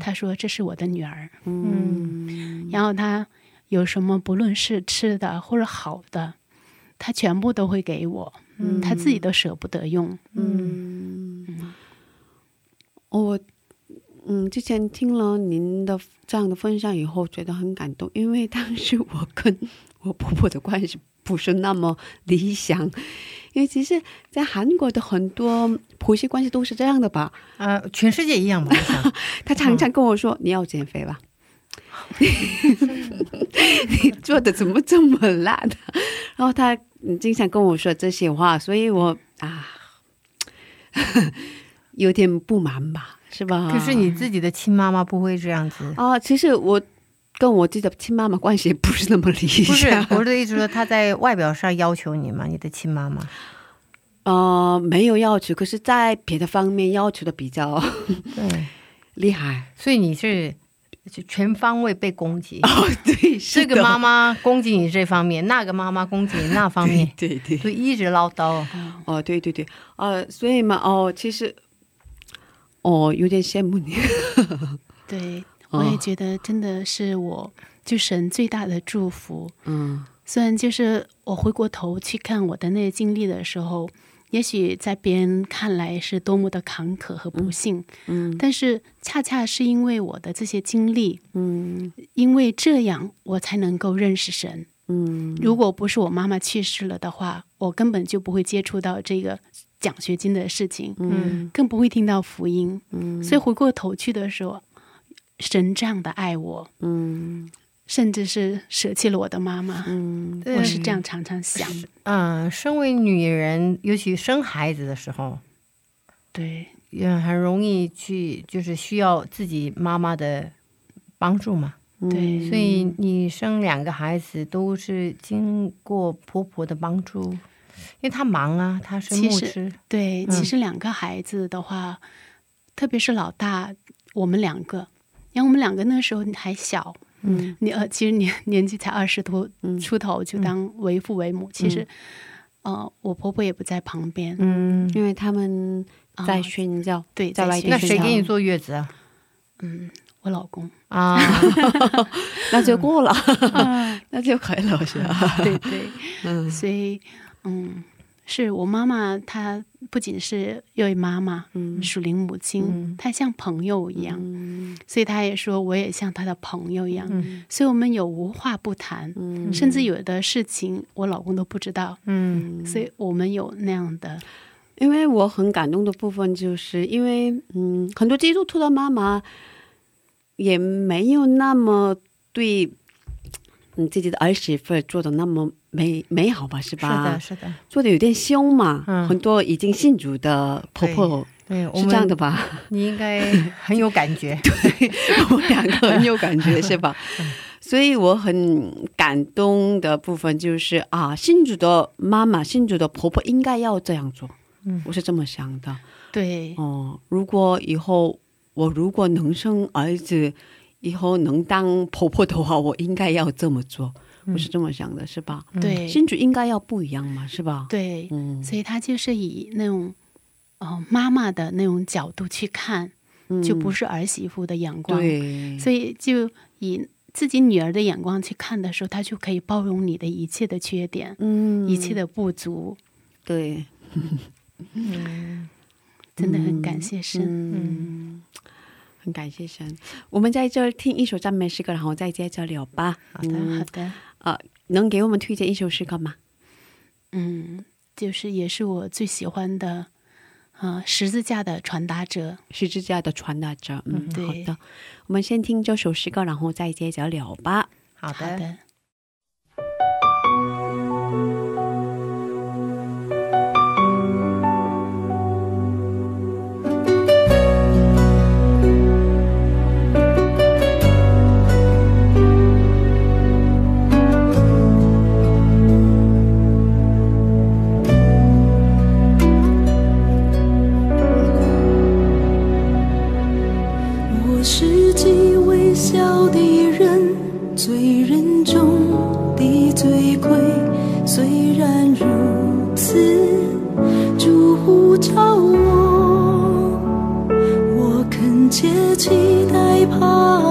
Speaker 6: 她说这是我的女儿。
Speaker 1: 嗯
Speaker 6: 然后她有什么不论是吃的或者好的，她全部都会给我，
Speaker 2: 嗯
Speaker 6: 她自己都舍不得用。
Speaker 1: 嗯，我嗯，之前听了您的这样的分享以后，觉得很感动，因为当时我跟我婆婆的关系不是那么理想，因为其实，在韩国的很多婆媳关系都是这样的吧。
Speaker 2: 呃，全世界一样吧？我想，
Speaker 1: 她常常跟我说：“你要减肥吧。”你做的怎么这么烂的？然后她嗯经常跟我说这些话，所以我啊，有点不满吧，是吧？
Speaker 2: 可是你自己的亲妈妈不会这样子。
Speaker 1: 啊，其实我跟我自己的亲妈妈关系不是那么理想
Speaker 2: 不是，，我的意思说，她在外表上要求你吗？你的亲妈妈？
Speaker 1: 呃，没有要求，可是，在别的方面要求的比较
Speaker 2: 对，
Speaker 1: 厉害。
Speaker 2: 所以你是就全方位被攻击。
Speaker 1: 哦，对，是
Speaker 2: 这个妈妈攻击你这方面，那个妈妈攻击你那方面，
Speaker 1: 对对
Speaker 2: 就一直唠叨。
Speaker 1: 哦，对对对，呃，所以嘛，哦，其实，哦，有点羡慕你。
Speaker 6: 对，
Speaker 1: 哦
Speaker 6: 我也觉得真的是我就神最大的祝福。
Speaker 1: 嗯
Speaker 6: 虽然就是我回过头去看我的那些经历的时候，也许在别人看来是多么的坎坷和不幸，
Speaker 1: 嗯
Speaker 6: 但是恰恰是因为我的这些经历，
Speaker 1: 嗯
Speaker 6: 因为这样我才能够认识神。
Speaker 1: 嗯
Speaker 6: 如果不是我妈妈去世了的话，我根本就不会接触到这个奖学金的事情，
Speaker 1: 嗯。
Speaker 6: 更不会听到福音。
Speaker 1: 嗯。
Speaker 6: 所以回过头去的时候，神这样的爱我，
Speaker 1: 嗯。
Speaker 6: 甚至是舍弃了我的妈妈。
Speaker 1: 嗯。
Speaker 6: 我是这样常常想，
Speaker 2: 嗯，身为女人，尤其生孩子的时候，
Speaker 6: 对。
Speaker 2: 也，很容易去就是需要自己妈妈的帮助嘛。
Speaker 6: 对。
Speaker 2: 所以你生两个孩子都是经过婆婆的帮助，因为他忙啊，他是牧
Speaker 6: 其实
Speaker 2: 师，
Speaker 6: 对。
Speaker 2: 嗯
Speaker 6: 其实两个孩子的话，特别是老大，我们两个，因为我们两个那时候还小，
Speaker 1: 嗯
Speaker 6: 你呃，其实年 年纪才二十多
Speaker 1: 嗯
Speaker 6: 出头就当为父为母，其实，呃，我婆婆也不在旁边，
Speaker 2: 嗯，
Speaker 1: 因为他们
Speaker 6: 啊
Speaker 1: 在宣教，
Speaker 6: 对，
Speaker 1: 在外地
Speaker 2: 那谁给你坐月子啊？
Speaker 6: 嗯，我老公，
Speaker 2: 啊，
Speaker 1: 那就过了，那就可以了，是吧？
Speaker 6: 对对，
Speaker 1: 嗯
Speaker 6: 所以，嗯，是我妈妈，她不仅是一位妈妈，
Speaker 1: 嗯。
Speaker 6: 属灵母亲，
Speaker 2: 嗯。
Speaker 6: 她像朋友一样，
Speaker 1: 嗯。
Speaker 6: 所以她也说我也像她的朋友一样，
Speaker 2: 嗯。
Speaker 6: 所以我们有无话不谈，
Speaker 1: 嗯。
Speaker 6: 甚至有的事情我老公都不知道，
Speaker 2: 嗯。
Speaker 6: 所以我们有那样的，
Speaker 1: 因为我很感动的部分，就是因为嗯，很多基督徒的妈妈也没有那么对嗯自己的儿媳妇做的那么美美好吧，是吧是？
Speaker 2: 的，是的，
Speaker 1: 做的有点凶嘛。
Speaker 2: 嗯
Speaker 1: 很多已经信主的婆婆
Speaker 2: 对，我
Speaker 1: 是这样的吧？
Speaker 2: 你应该很有感觉。
Speaker 1: 对我们两个 很有感觉，是吧？所以我很感动的部分就是啊，信主的妈妈、信主的婆婆应该要这样做。
Speaker 2: 嗯
Speaker 1: 我是这么想的。
Speaker 6: 对，
Speaker 1: 哦，如果以后我如果能生儿子，以后能当婆婆的话，我应该要这么做。我是这么想的，是吧？
Speaker 6: 对，
Speaker 1: 新主应该要不一样嘛，是吧？
Speaker 6: 对，
Speaker 1: 嗯，
Speaker 6: 所以她就是以那种，呃，妈妈的那种角度去看，
Speaker 1: 嗯。
Speaker 6: 就不是儿媳妇的眼光，
Speaker 1: 对，
Speaker 6: 所以就以自己女儿的眼光去看的时候，她就可以包容你的一切的缺点，
Speaker 1: 嗯。
Speaker 6: 一切的不足，
Speaker 1: 对，
Speaker 6: 真的很感谢神。
Speaker 1: 嗯，很感谢神。我们在这儿听一首赞美诗歌，然后再接着聊吧。
Speaker 6: 好的，
Speaker 1: 嗯
Speaker 6: 好的，
Speaker 1: 呃，能给我们推荐一首诗歌吗？
Speaker 6: 嗯，就是也是我最喜欢的，啊、十字架的传达者。
Speaker 1: 十字架的传达者。嗯，
Speaker 6: 对
Speaker 1: 好的。我们先听这首诗歌，然后再接着聊吧。
Speaker 2: 好的，
Speaker 6: 好的，
Speaker 7: 笑的人最人中的最贵。虽然如此住着我我恳切期待
Speaker 3: 怕。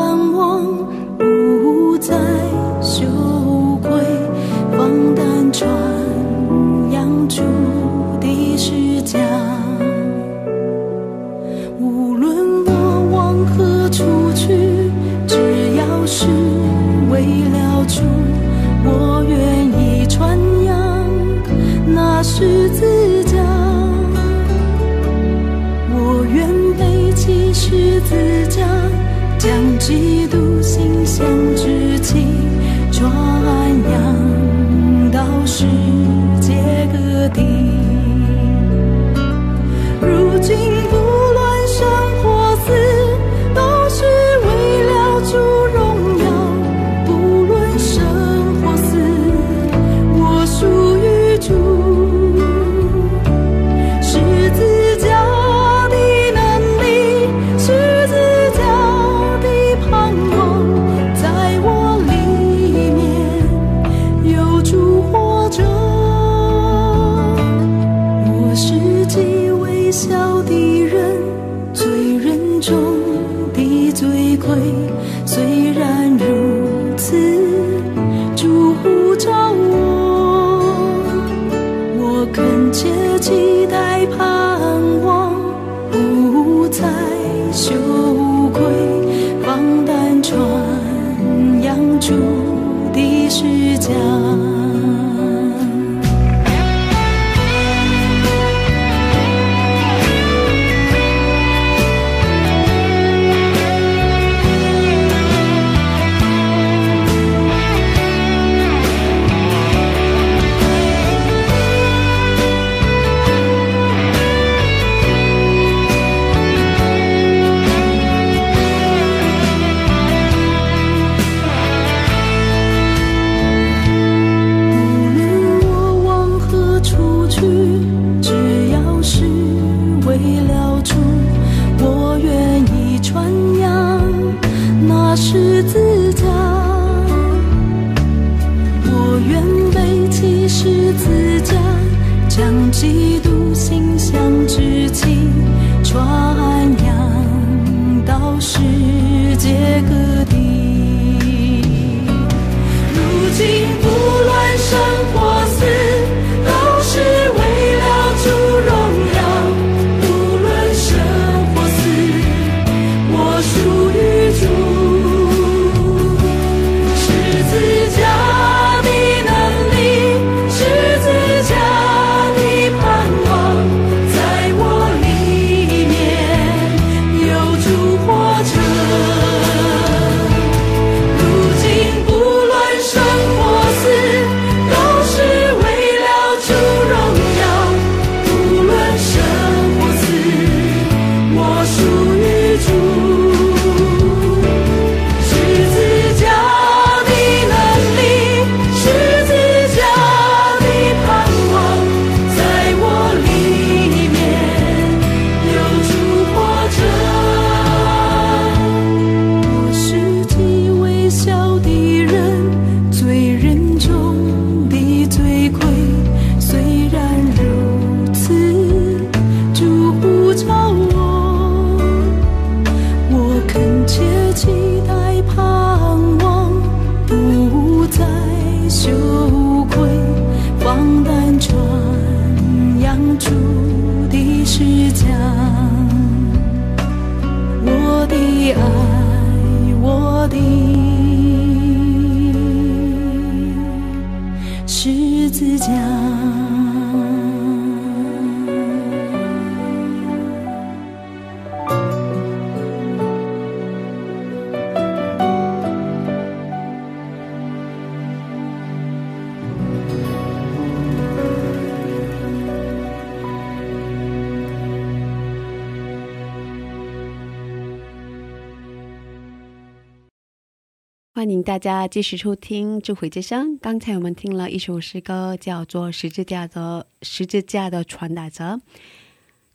Speaker 3: 大家继续收听智慧之声。刚才我们听了一首诗歌，叫做《十字架的十字架的传达者》。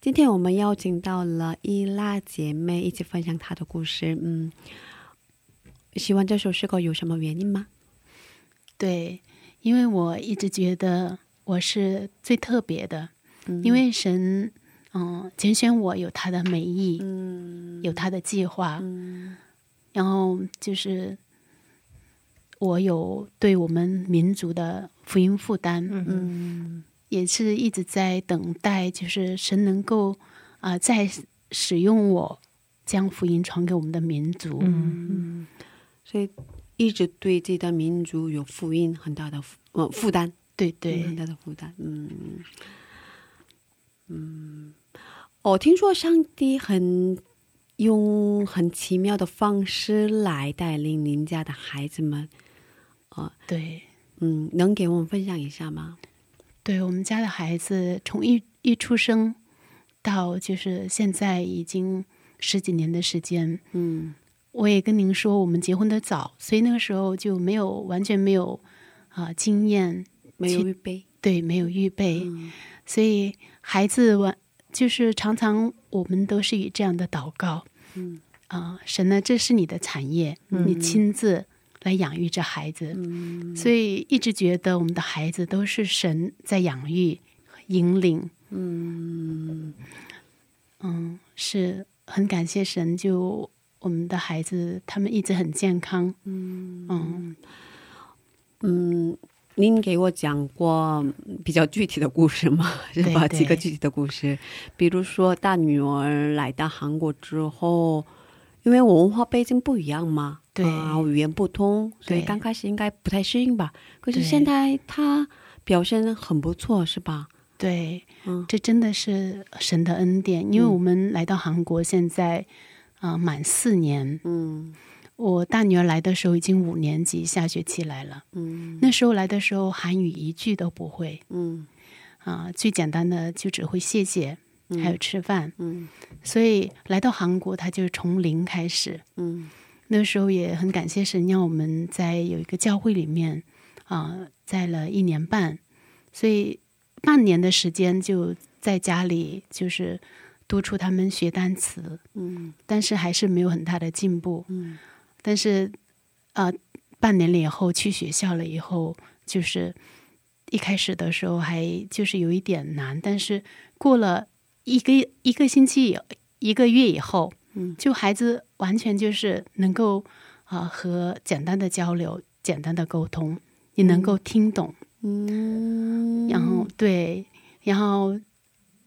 Speaker 3: 今天我们邀请到了伊拉姐妹一起分享她的故事。嗯，喜欢这首诗歌有什么原因吗？
Speaker 6: 对，因为我一直觉得我是最特别的，因为神嗯拣选我有他的美意，
Speaker 3: 嗯，
Speaker 6: 有他的计划，
Speaker 3: 嗯，
Speaker 6: 然后就是。我有对我们民族的福音负担。
Speaker 3: 嗯。
Speaker 6: 也是一直在等待就是神能够啊在使用我将福音传给我们的民族。
Speaker 1: 嗯。
Speaker 3: 所以
Speaker 1: 一直对这段民族有福音很大的负呃负担。
Speaker 6: 对对。
Speaker 1: 很大的负担。嗯。嗯。我听说上帝很用很奇妙的方式来带领您家的孩子们
Speaker 6: 对。
Speaker 1: 嗯，能给我们分享一下吗？
Speaker 6: 对，我们家的孩子从一一出生到就是现在已经十几年的时间，
Speaker 1: 嗯。
Speaker 6: 我也跟您说，我们结婚的早，所以那个时候就没有完全没有啊、经验，
Speaker 1: 没有预备。
Speaker 6: 对，没有预备，
Speaker 1: 嗯。
Speaker 6: 所以孩子完就是常常我们都是以这样的祷告，
Speaker 1: 嗯。
Speaker 6: 啊、神呢，这是你的产业，你亲自来养育这孩子，
Speaker 1: 嗯。
Speaker 6: 所以一直觉得我们的孩子都是神在养育、引领，
Speaker 1: 嗯。
Speaker 6: 嗯，是很感谢神，就我们的孩子他们一直很健康，
Speaker 1: 嗯。
Speaker 6: 嗯，
Speaker 1: 嗯，您给我讲过比较具体的故事吗？是吧？
Speaker 6: 对。
Speaker 1: 几个具体的故事，比如说大女儿来到韩国之后，因为文化背景不一样嘛，
Speaker 6: 对。
Speaker 1: 啊，语言不通，所以
Speaker 6: 对
Speaker 1: 刚开始应该不太适应吧。可是现在他表现很不错，是吧？
Speaker 6: 对，
Speaker 1: 嗯。
Speaker 6: 这真的是神的恩典，因为我们来到韩国现在啊、呃满四年，
Speaker 1: 嗯。
Speaker 6: 我大女儿来的时候已经五年级，下学期来了。
Speaker 1: 嗯。
Speaker 6: 那时候来的时候，韩语一句都不会。
Speaker 1: 嗯。
Speaker 6: 啊、最简单的就只会谢谢，还有吃饭。
Speaker 1: 嗯。
Speaker 6: 所以来到韩国，她就是从零开始。
Speaker 1: 嗯
Speaker 6: 那时候也很感谢神，让我们在有一个教会里面啊、在了一年半，所以半年的时间就在家里就是督促他们学单词，
Speaker 1: 嗯。
Speaker 6: 但是还是没有很大的进步。
Speaker 1: 嗯。
Speaker 6: 但是呃，半年了以后去学校了以后，就是一开始的时候还就是有一点难，但是过了一个一个星期以一个月以后，
Speaker 1: 嗯。
Speaker 6: 就孩子完全就是能够啊、和简单的交流、简单的沟通，你能够听懂，
Speaker 1: 嗯，
Speaker 6: 然后对，然后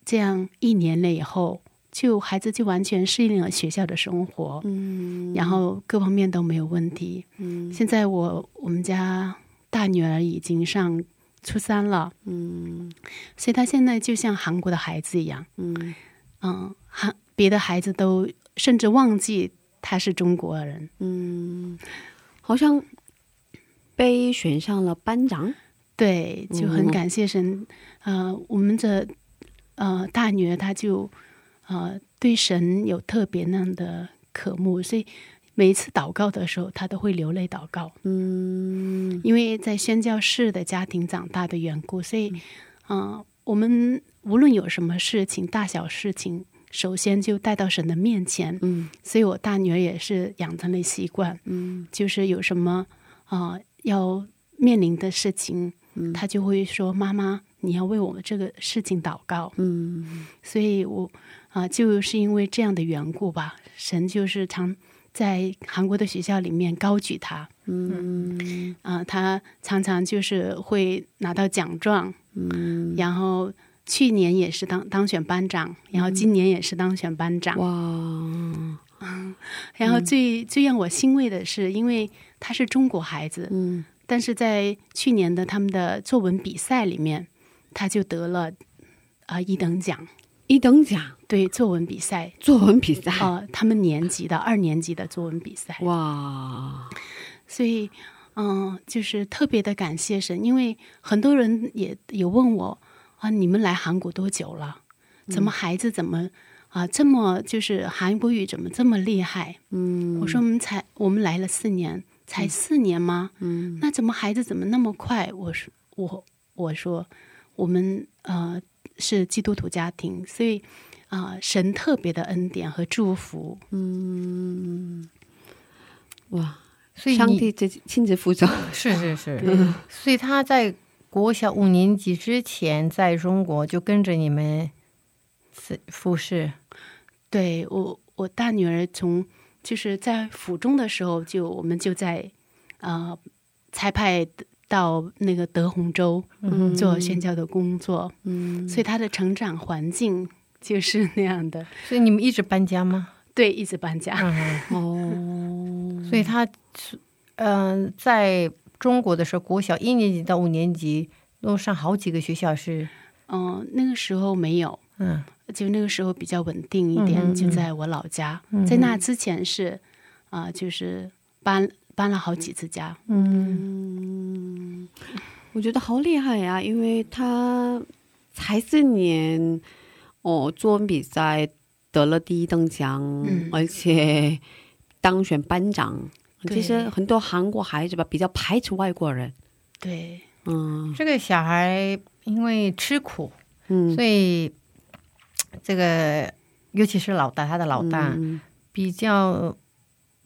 Speaker 6: 这样一年了以后，就孩子就完全适应了学校的生活，
Speaker 1: 嗯。
Speaker 6: 然后各方面都没有问题。
Speaker 1: 嗯。
Speaker 6: 现在我我们家大女儿已经上初三了，
Speaker 1: 嗯。
Speaker 6: 所以她现在就像韩国的孩子一样，
Speaker 1: 嗯。
Speaker 6: 嗯，韩别的孩子都甚至忘记她是中国人。
Speaker 1: 嗯，好像被选上了班长。
Speaker 6: 对，就很
Speaker 1: 嗯
Speaker 6: 感谢神。呃，我们的呃大女儿她就呃对神有特别那样的渴慕，所以每一次祷告的时候，她都会流泪祷告。
Speaker 1: 嗯
Speaker 6: 因为在宣教士的家庭长大的缘故，所以，嗯、我们无论有什么事情，大小事情，首先就带到神的面前。
Speaker 1: 嗯。
Speaker 6: 所以我大女儿也是养成了习惯，
Speaker 1: 嗯。
Speaker 6: 就是有什么啊、要面临的事情，
Speaker 1: 嗯。
Speaker 6: 她就会说：“妈妈，你要为我们这个事情祷告。
Speaker 1: 嗯。
Speaker 6: 所以我啊、就是因为这样的缘故吧，神就是常在韩国的学校里面高举她。
Speaker 1: 嗯。
Speaker 6: 啊、他常常就是会拿到奖状，
Speaker 1: 嗯，
Speaker 6: 然后去年也是当当选班长，然后今年也是当选班长。
Speaker 1: 哇，
Speaker 6: 然后最、最让我欣慰的是，因为他是中国孩子，
Speaker 1: 嗯。
Speaker 6: 但是在去年的他们的作文比赛里面，他就得了啊、一等奖。
Speaker 1: 一等奖？
Speaker 6: 对作文比赛，
Speaker 1: 作文比赛，
Speaker 6: 呃，他们年级的二年级的作文比赛。
Speaker 1: 哇，
Speaker 6: 所以，嗯、就是特别的感谢神，因为很多人也有问我啊，你们来韩国多久了？怎么孩子怎么啊这么就是韩国语怎么这么厉害？
Speaker 1: 嗯
Speaker 6: 我说我们才我们来了四年，才四年吗？
Speaker 1: 嗯
Speaker 6: 那怎么孩子怎么那么快？我说我我说我们呃是基督徒家庭，所以啊、神特别的恩典和祝福。
Speaker 1: 嗯，哇，
Speaker 2: 所以你
Speaker 1: 上帝自己亲自负责，
Speaker 2: 是是是，所以他在国小五年级之前在中国就跟着你们服服侍，
Speaker 6: 对我，我大女儿从就是在府中的时候就，我们就在呃裁派到那个德宏州
Speaker 2: 嗯
Speaker 6: 做宣教的工作，
Speaker 1: 嗯
Speaker 6: 所以她的成长环境就是那样的。
Speaker 2: 所以你们一直搬家吗？
Speaker 6: 对，一直搬家。
Speaker 2: 嗯，
Speaker 1: 哦，
Speaker 2: 所以他嗯、在中国的时候，国小一年级到五年级都上好几个学校是，
Speaker 6: 嗯、那个时候没有，
Speaker 2: 嗯
Speaker 6: 就那个时候比较稳定一点，就在我老家。
Speaker 2: 嗯
Speaker 6: 在那之前是啊、就是搬搬了好几次家。
Speaker 2: 嗯
Speaker 1: 我觉得好厉害呀、因为他才四年，哦，作文比赛得了第一等奖，
Speaker 6: 嗯
Speaker 1: 而且当选班长。
Speaker 6: 对
Speaker 1: 其实很多韩国孩子吧，比较排斥外国人。
Speaker 6: 对，
Speaker 1: 嗯。
Speaker 2: 这个小孩因为吃苦，
Speaker 1: 嗯，
Speaker 2: 所以这个尤其是老大，他的老大、
Speaker 1: 嗯。
Speaker 2: 比较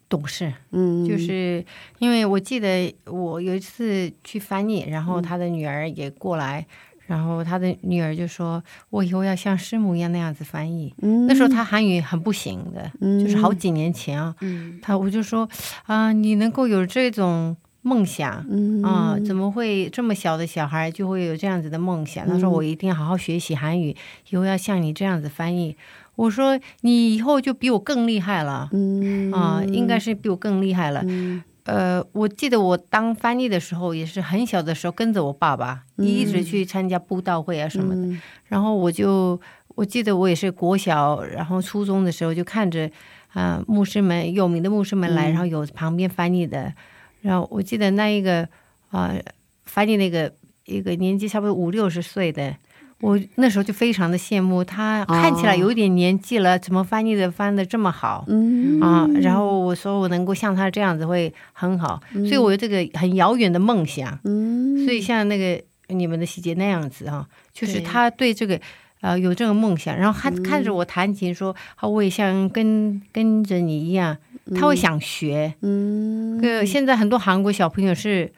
Speaker 2: 懂事，
Speaker 1: 嗯，
Speaker 2: 就是因为我记得我有一次去翻译，然
Speaker 1: 嗯。
Speaker 2: 后他的女儿也过来，然后他的女儿就说：“我以后要像师母一样那样子翻译。
Speaker 1: 嗯
Speaker 2: 那时候他韩语很不行的，
Speaker 1: 嗯
Speaker 2: 就是好几年前啊，
Speaker 6: 嗯
Speaker 2: 他我就说啊、你能够有这种梦想。
Speaker 1: 嗯
Speaker 2: 啊，怎么会这么小的小孩就会有这样子的梦想？他说：“
Speaker 1: 嗯
Speaker 2: 我一定要好好学习韩语，以后要像你这样子翻译。”我说：“你以后就比我更厉害了。”
Speaker 1: 嗯
Speaker 2: 啊，应该是比我更厉害了。
Speaker 1: 嗯
Speaker 2: 呃，我记得我当翻译的时候，也是很小的时候跟着我爸爸、
Speaker 1: 嗯
Speaker 2: 一直去参加布道会啊什么的。
Speaker 1: 嗯
Speaker 2: 然后我就我记得我也是国小，然后初中的时候就看着啊、牧师们有名的牧师们来，
Speaker 1: 嗯
Speaker 2: 然后有旁边翻译的。然后我记得那一个啊、翻译那个一个年纪差不多五六十岁的。我那时候就非常的羡慕他，看起来有一点年纪了，怎么翻译的翻的这么好？
Speaker 1: 嗯
Speaker 2: 啊，然后我说我能够像他这样子会很好，所以我有这个很遥远的梦想。
Speaker 1: 嗯
Speaker 2: 所以像那个你们的细节那样子啊、就是他对这个呃有这个梦想，然后他看着我弹琴说，啊，我也像跟跟着你一样，他会想学。
Speaker 1: 嗯
Speaker 2: 呃，现在很多韩国小朋友是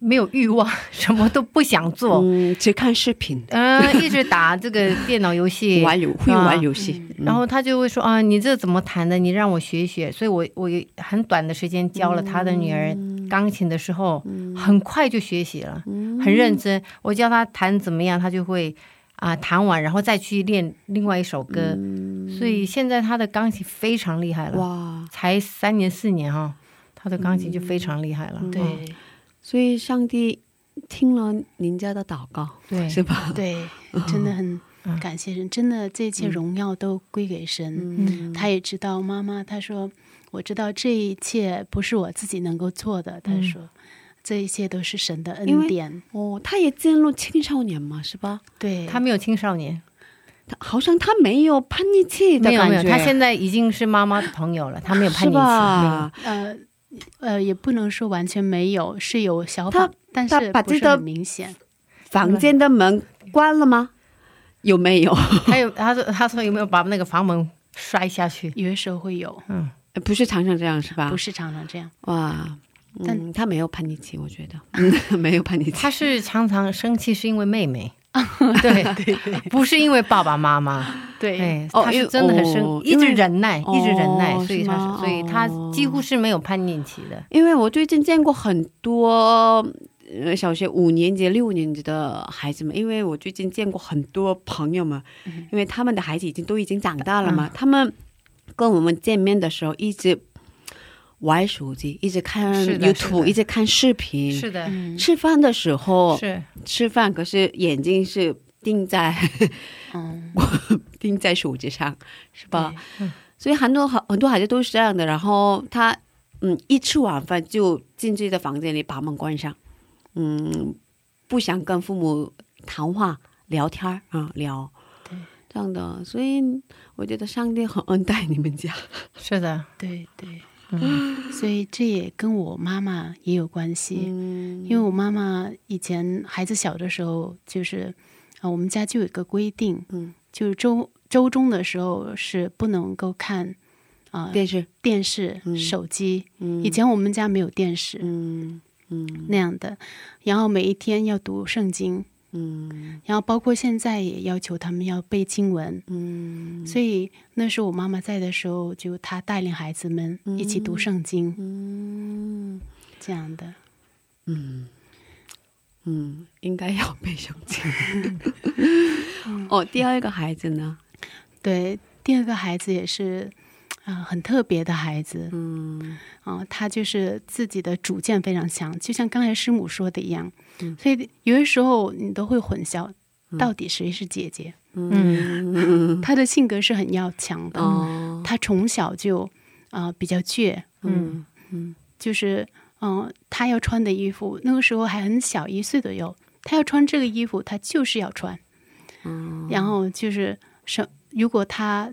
Speaker 2: 没有欲望，什么都不想做，
Speaker 1: 嗯，只看视频，
Speaker 2: 嗯、一直打这个电脑游戏，
Speaker 1: 玩游会玩游戏，
Speaker 2: 然后他就会说啊，你这怎么弹的？你让我学一学。所以我我有很短的时间教了他的女儿钢琴的时候，很快就学习了，很认真。我教他弹怎么样，他就会啊弹完，然后再去练另外一首歌。所以现在他的钢琴非常厉害了，
Speaker 1: 哇，
Speaker 2: 才三年四年哈、他的钢琴就非常厉害了。
Speaker 6: 对
Speaker 1: 所以上帝听了您家的祷告，
Speaker 2: 对
Speaker 1: 是吧？
Speaker 6: 对，真的很感谢神，真的这一切荣耀都归给神。
Speaker 1: 嗯
Speaker 6: 他也知道妈妈，他说我知道这一切不是我自己能够做的，他说。这一切都是神的恩典，
Speaker 1: 哦，他也进入青少年嘛，是吧？
Speaker 6: 对
Speaker 2: 他没有青少年，
Speaker 1: 他好像他没有叛逆期的
Speaker 2: 没有没有，
Speaker 1: 感觉，
Speaker 2: 他现在已经是妈妈的朋友了，他没有叛逆期。
Speaker 1: 是吧？
Speaker 6: 呃呃，也不能说完全没有，是有小
Speaker 1: 他
Speaker 6: 法，但
Speaker 1: 他
Speaker 6: 是不是
Speaker 1: 把这个
Speaker 6: 很明显。
Speaker 1: 房间的门关了吗？有没有？
Speaker 2: 还有，他说他说有没有把那个房门摔下去？
Speaker 6: 有的时候会有，
Speaker 2: 嗯，
Speaker 1: 不是常常这样是吧？
Speaker 6: 不是常常这样。
Speaker 1: 哇，
Speaker 6: 但
Speaker 1: 嗯，他没有叛逆期，我觉得，嗯，没有叛逆期。
Speaker 2: 他是常常生气是因为妹妹，对 对对，不是因为爸爸妈妈。
Speaker 6: 对，
Speaker 2: 他是真的很生，一直忍耐，一直忍耐，
Speaker 1: 哦
Speaker 2: 所以他
Speaker 1: 是，
Speaker 2: 所以他
Speaker 1: 哦
Speaker 2: 几乎是没有叛逆期的。
Speaker 1: 因为我最近见过很多呃小学五年级、六年级的孩子们，因为我最近见过很多朋友们，因为他们的孩子已经都已经长大了嘛，他们跟我们见面的时候一直玩手机，一直看 YouTube，一直看视频。
Speaker 2: 是的，
Speaker 6: 嗯，
Speaker 1: 吃饭的时候
Speaker 2: 是
Speaker 1: 吃饭，可是眼睛是定在
Speaker 6: 嗯，
Speaker 1: 定在手机上，是吧？
Speaker 6: 嗯
Speaker 1: 所以很多很很多孩子都是这样的。然后他嗯，一吃晚饭就进自己的房间里把门关上，嗯，不想跟父母谈话、聊天儿啊、聊，
Speaker 6: 对，
Speaker 1: 这样的。所以我觉得上帝很恩待你们家。
Speaker 2: 是的，
Speaker 6: 对对，
Speaker 2: 嗯。
Speaker 6: 所以这也跟我妈妈也有关系。
Speaker 1: 嗯。
Speaker 6: 因为我妈妈以前孩子小的时候，就是啊、我们家就有一个规定，
Speaker 1: 嗯，
Speaker 6: 就是周周中的时候是不能够看啊、
Speaker 1: 电视，
Speaker 6: 电视、
Speaker 1: 嗯
Speaker 6: 手机。
Speaker 1: 嗯。
Speaker 6: 以前我们家没有电视、
Speaker 1: 嗯。嗯。
Speaker 6: 那样的，然后每一天要读圣经，
Speaker 1: 嗯
Speaker 6: 然后包括现在也要求他们要背经文。
Speaker 1: 嗯
Speaker 6: 所以那时候我妈妈在的时候，就她带领孩子们一起读圣经，
Speaker 1: 嗯
Speaker 6: 这样的。
Speaker 1: 嗯嗯，应该要背圣经。哦，第二个孩子呢？
Speaker 6: 对，第二个孩子也是，啊、很特别的孩子。
Speaker 1: 嗯。
Speaker 6: 啊、他就是自己的主见非常强，就像刚才师母说的一样，所以有些时候你都会混淆，到底谁是姐姐？
Speaker 1: 嗯。
Speaker 6: 他的性格是很要强的，
Speaker 1: 哦。
Speaker 6: 他从小就啊、呃比较倔，
Speaker 2: 嗯
Speaker 6: 就是嗯、呃他要穿的衣服，那个时候还很小，一岁左右，他要穿这个衣服，他就是要穿，然后就是什，如果他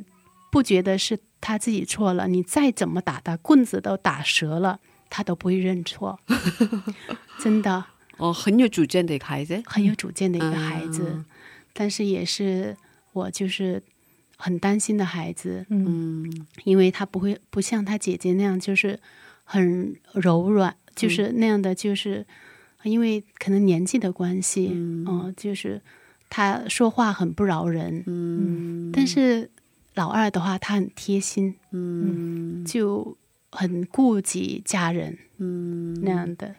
Speaker 6: 不觉得是他自己错了，你再怎么打他，棍子都打折了，他都不会认错，真的。
Speaker 1: 哦，很有主见的一个孩子。
Speaker 6: 很有主见的一个孩子，
Speaker 1: 嗯。
Speaker 6: 但是也是我就是很担心的孩子，
Speaker 1: 嗯。
Speaker 6: 因为他不会不像他姐姐那样，就是很柔软，就是那样的，就是因为可能年纪的关系，嗯、就是他说话很不饶人，
Speaker 1: 嗯。
Speaker 6: 但是老二的话，他很贴心，
Speaker 1: 嗯。
Speaker 6: 就很顾及家人
Speaker 1: 嗯，
Speaker 6: 那样的。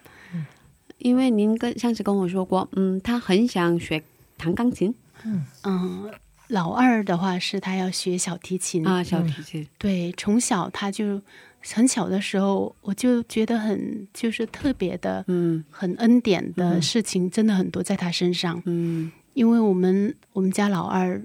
Speaker 1: 因为您跟上次跟我说过，嗯，他很想学弹钢琴。
Speaker 6: 嗯，老二的话是他要学小提琴。
Speaker 1: 啊，小提琴。
Speaker 6: 对，从小他就很小的时候，我就觉得很就是特别的，
Speaker 1: 嗯。
Speaker 6: 很恩典的事情，真的很多在他身上。
Speaker 1: 嗯。
Speaker 6: 因为我们我们家老二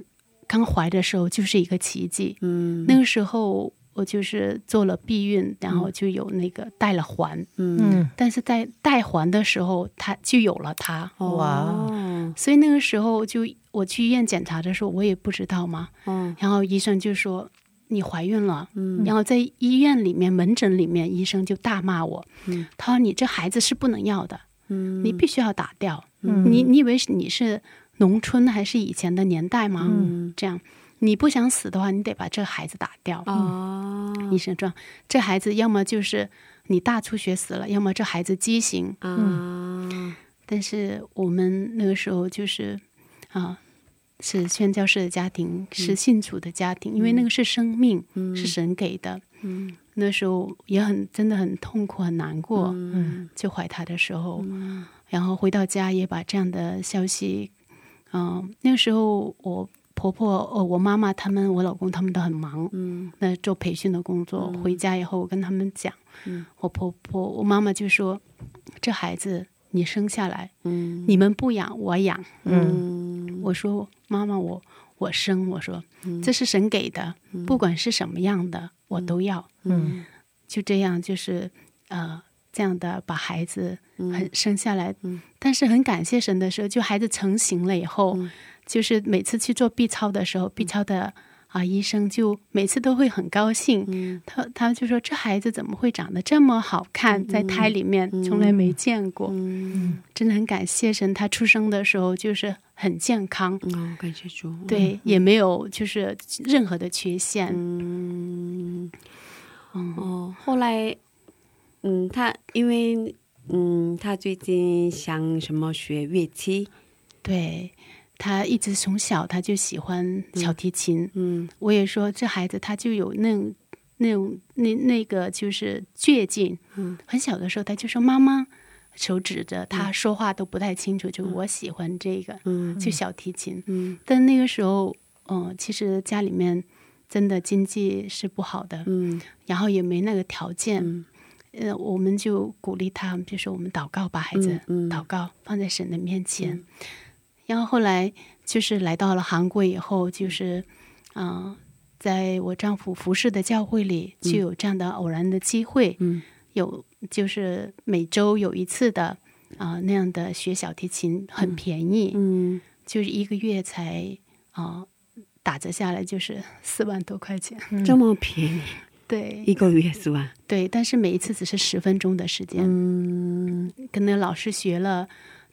Speaker 6: 刚怀的时候就是一个奇迹，
Speaker 1: 嗯。
Speaker 6: 那个时候我就是做了避孕，然后就有那个带了环，
Speaker 1: 嗯。
Speaker 2: 嗯。
Speaker 6: 但是在带环的时候，他就有了他。
Speaker 2: 哇。
Speaker 1: 哦
Speaker 6: 所以那个时候就我去医院检查的时候，我也不知道嘛，
Speaker 1: 嗯
Speaker 6: 然后医生就说你怀孕了，
Speaker 1: 嗯。
Speaker 6: 然后在医院里面门诊里面，医生就大骂我，
Speaker 1: 嗯。
Speaker 6: 他说你这孩子是不能要的，
Speaker 1: 嗯。
Speaker 6: 你必须要打掉。
Speaker 2: 嗯。
Speaker 6: 你你以为是你是农村还是以前的年代吗？
Speaker 1: 嗯
Speaker 6: 这样你不想死的话，你得把这孩子打掉。
Speaker 1: 啊
Speaker 6: 医生说这孩子要么就是你大出血死了，要么这孩子畸形。
Speaker 1: 啊
Speaker 6: 但是我们那个时候就是啊。是宣教士的家庭，是信主的家庭，因为那个是生命，是神给的。
Speaker 1: 嗯
Speaker 6: 那时候也很真的很痛苦很难过，
Speaker 1: 嗯
Speaker 6: 就怀他的时候，然后回到家也把这样的消息，嗯、那个时候我婆婆、呃，我妈妈他们，我老公他们都很忙，
Speaker 1: 嗯
Speaker 6: 那做培训的工作。回家以后，我跟他们讲，
Speaker 1: 嗯
Speaker 6: 我婆婆、我妈妈就说：“这孩子你生下来，
Speaker 1: 嗯
Speaker 6: 你们不养，我养。
Speaker 1: 嗯
Speaker 6: 我说：“妈妈，我我生。”我说：“
Speaker 1: 嗯
Speaker 6: 这是神给的，不管是什么样的，我都要。”
Speaker 2: 嗯
Speaker 6: 就这样，就是呃，这样的把孩子
Speaker 1: 嗯。
Speaker 6: 很生下来，但是很感谢神的时候，就孩子成型了以后，
Speaker 1: 嗯。
Speaker 6: 就是每次去做 B 超的时候，B 超的啊医生就每次都会很高兴，
Speaker 1: 嗯。
Speaker 6: 他他就说这孩子怎么会长得这么好看，在胎里面从来没见过，
Speaker 1: 嗯。
Speaker 6: 真的很感谢神，他出生的时候就是很健康。
Speaker 1: 哦，感谢主。
Speaker 6: 对，也没有就是任何的缺陷。
Speaker 1: 嗯。
Speaker 6: 嗯。
Speaker 1: 哦，后来嗯，他因为嗯，他最近想什么学乐器，
Speaker 6: 对他一直从小他就喜欢小提琴，
Speaker 1: 嗯
Speaker 6: 我也说这孩子他就有那种那种那那个就是倔劲，
Speaker 1: 嗯，
Speaker 6: 很小的时候他就说妈妈，手指着他说话都不太清楚，就我喜欢这个，
Speaker 1: 嗯
Speaker 6: 就小提琴。
Speaker 1: 嗯。
Speaker 6: 但那个时候，嗯、其实家里面真的经济是不好的，
Speaker 1: 嗯。
Speaker 6: 然后也没那个条件，
Speaker 1: 嗯
Speaker 6: 呃，我们就鼓励他，就说我们祷告，把孩子
Speaker 1: 嗯。嗯
Speaker 6: 祷告放在神的面前。然后后来就是来到了韩国以后，就是，嗯、在我丈夫服侍的教会里，就有这样的偶然的机会，
Speaker 1: 嗯。
Speaker 6: 有就是每周有一次的啊、那样的学小提琴，很便宜，
Speaker 1: 嗯。
Speaker 6: 就是一个月才啊、打折下来就是四万多块钱。
Speaker 1: 这么便宜，
Speaker 6: 对。
Speaker 1: 一个月是吧？
Speaker 6: 对，但是每一次只是十分钟的时间。
Speaker 1: 嗯。
Speaker 6: 跟那老师学了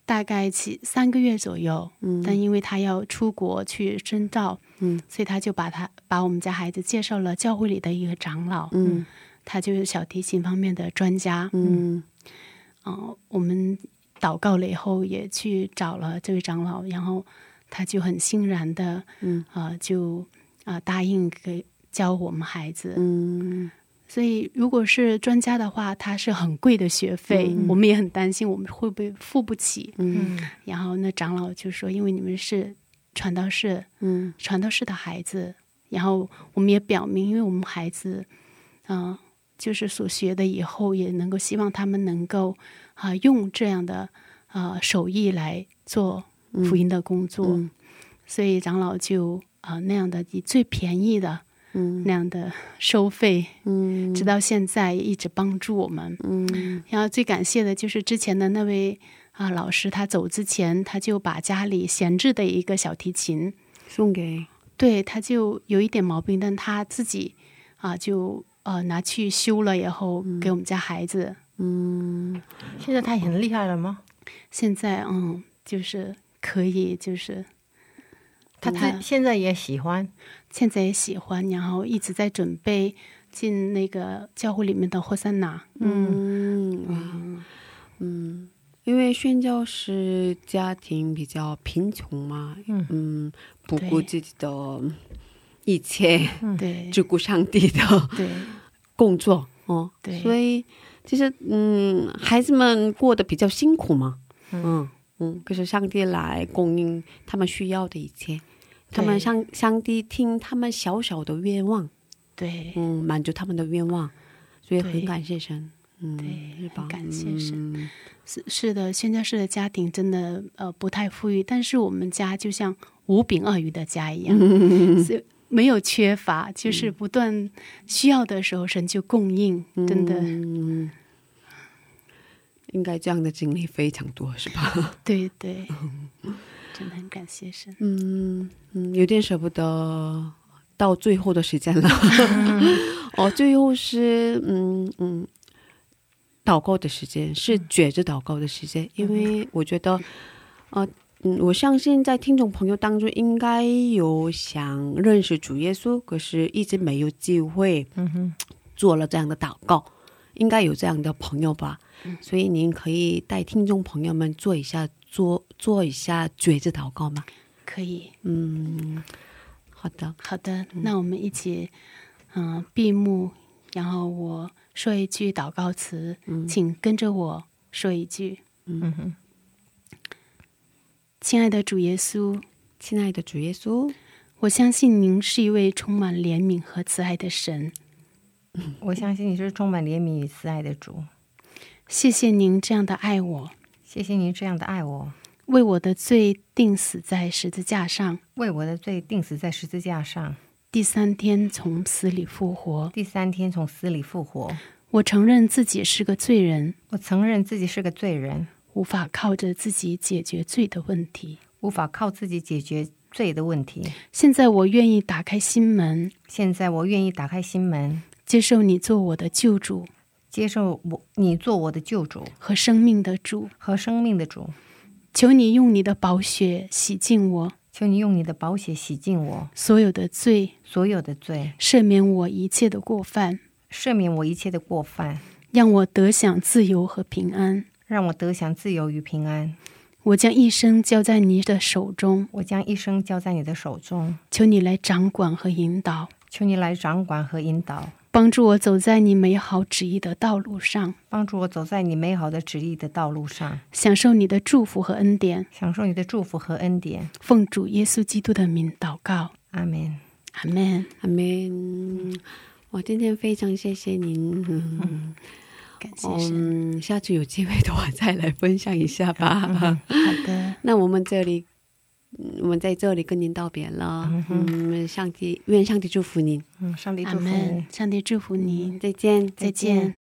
Speaker 6: 大概七三个月左右，
Speaker 1: 嗯。
Speaker 6: 但因为他要出国去深造，
Speaker 1: 嗯。
Speaker 6: 所以他就把他把我们家孩子介绍了教会里的一个长老，
Speaker 1: 嗯。
Speaker 6: 他就是小提琴方面的专家，
Speaker 1: 嗯。
Speaker 6: 嗯、我们祷告了以后也去找了这位长老，然后他就很欣然的，
Speaker 1: 嗯。
Speaker 6: 啊、就啊、答应给教我们孩子，
Speaker 1: 嗯。
Speaker 6: 所以，如果是专家的话，他是很贵的学费，我们也很担心我们会不会付不起。
Speaker 1: 嗯。
Speaker 6: 然后那长老就说：“因为你们是传道士，
Speaker 1: 嗯。
Speaker 6: 传道士的孩子，然后我们也表明，因为我们孩子嗯、就是所学的以后也能够希望他们能够啊、用这样的啊手艺来做福音的工作，
Speaker 1: 嗯。
Speaker 6: 所以长老就啊、那样的以最便宜的
Speaker 1: 嗯
Speaker 6: 那样的收费，
Speaker 1: 嗯
Speaker 6: 直到现在也一直帮助我们。
Speaker 1: 嗯
Speaker 6: 然后最感谢的就是之前的那位啊老师，他走之前他就把家里闲置的一个小提琴，
Speaker 1: 送给
Speaker 6: 对，他就有一点毛病，但他自己啊就呃拿去修了以后给我们家孩子。
Speaker 1: 嗯
Speaker 2: 现在他很厉害了吗？
Speaker 6: 现在嗯就是可以就是
Speaker 2: 他
Speaker 6: 他
Speaker 2: 现在也喜欢，
Speaker 6: 现在也喜欢，然后一直在准备进那个教会里面的霍三娜。
Speaker 1: 嗯。嗯嗯，因为宣教师家庭比较贫穷嘛，
Speaker 2: 嗯。
Speaker 1: 嗯，不顾自己的一切，
Speaker 6: 对。
Speaker 1: 只顾上帝的
Speaker 6: 对。
Speaker 1: 工作哦，
Speaker 6: 对。
Speaker 1: 所以其实嗯，孩子们过得比较辛苦嘛，嗯。嗯，可是上帝来供应他们需要的一切，他们
Speaker 6: 对
Speaker 1: 上上帝听他们小小的愿望，
Speaker 6: 对。
Speaker 1: 嗯，满足他们的愿望，所以很感谢神，嗯？
Speaker 6: 很感谢神。
Speaker 1: 嗯。
Speaker 6: 是是的，宣教士的家庭真的呃不太富裕，但是我们家就像无饼二鱼的家一样，是没有缺乏，就是不断需要的时候神就供应，真的、
Speaker 1: 嗯，应该这样的经历非常多，是吧？
Speaker 6: 对对，真的很感谢神。
Speaker 1: 嗯嗯，有点舍不得到最后的时间了。哦，最后是嗯嗯，祷告的时间是觉着祷告的时间，因为我觉得，呃。嗯，我相信在听众朋友当中，应该有想认识主耶稣，可是一直没有机会
Speaker 2: 嗯哼，
Speaker 1: 做了这样的祷告，应该有这样的朋友吧？所以您可以带听众朋友们做一下做做一下觉知祷告吗？
Speaker 6: 可以，
Speaker 1: 嗯，好的，
Speaker 6: 好的，那我们一起嗯、闭目，然后我说一句祷告词，请跟着我说一句。
Speaker 2: 嗯哼，
Speaker 6: 亲爱的主耶稣，
Speaker 1: 亲爱的主耶稣，
Speaker 6: 我相信您是一位充满怜悯和慈爱的神。
Speaker 2: 我相信你是充满怜悯与慈爱的主，
Speaker 6: 谢谢您这样的爱我，
Speaker 2: 谢谢您这样的爱我，
Speaker 6: 为我的罪定死在十字架上，
Speaker 2: 为我的罪定死在十字架上，
Speaker 6: 第三天从死里复活。
Speaker 2: 第三天从死里复活。
Speaker 6: 我承认自己是个罪人，
Speaker 2: 我承认自己是个罪人，
Speaker 6: 无法靠着自己解决罪的问题。
Speaker 2: 无法靠自己解决罪的问题。
Speaker 6: 现在我愿意打开心门，
Speaker 2: 现在我愿意打开心门，
Speaker 6: 接受你做我的救主
Speaker 2: 接受我你做我的救主
Speaker 6: 和生命的主。
Speaker 2: 和生命的主。
Speaker 6: 求你用你的宝血洗净我
Speaker 2: 求你用你的宝血洗净我
Speaker 6: 所有的罪，
Speaker 2: 所有的罪，
Speaker 6: 赦免我一切的过犯，
Speaker 2: 赦免我一切的过犯，
Speaker 6: 让我得享自由和平安。
Speaker 2: 让我得享自由与平安。
Speaker 6: 我将一生交在你的手中，
Speaker 2: 我将一生交在你的手中，
Speaker 6: 求你来掌管和引导，
Speaker 2: 求你来掌管和引导，
Speaker 6: 帮助我走在你美好旨意的道路上，
Speaker 2: 帮助我走在你美好的旨意的道路上，
Speaker 6: 享受你的祝福和恩典。
Speaker 2: 享受你的祝福和恩典。
Speaker 6: 奉主耶稣基督的名祷告，
Speaker 2: 阿门。
Speaker 6: 阿门。
Speaker 1: 阿门。我今天非常谢谢您。嗯
Speaker 6: 感谢。
Speaker 1: 嗯，下次有机会的话再来分享一下吧。
Speaker 6: 好的，
Speaker 1: 那我们这里，嗯我们在这里跟您道别了。嗯，上帝愿上帝祝福您，
Speaker 2: 嗯，上帝祝福。
Speaker 6: 上帝祝福您，
Speaker 1: 再见，
Speaker 6: 再见。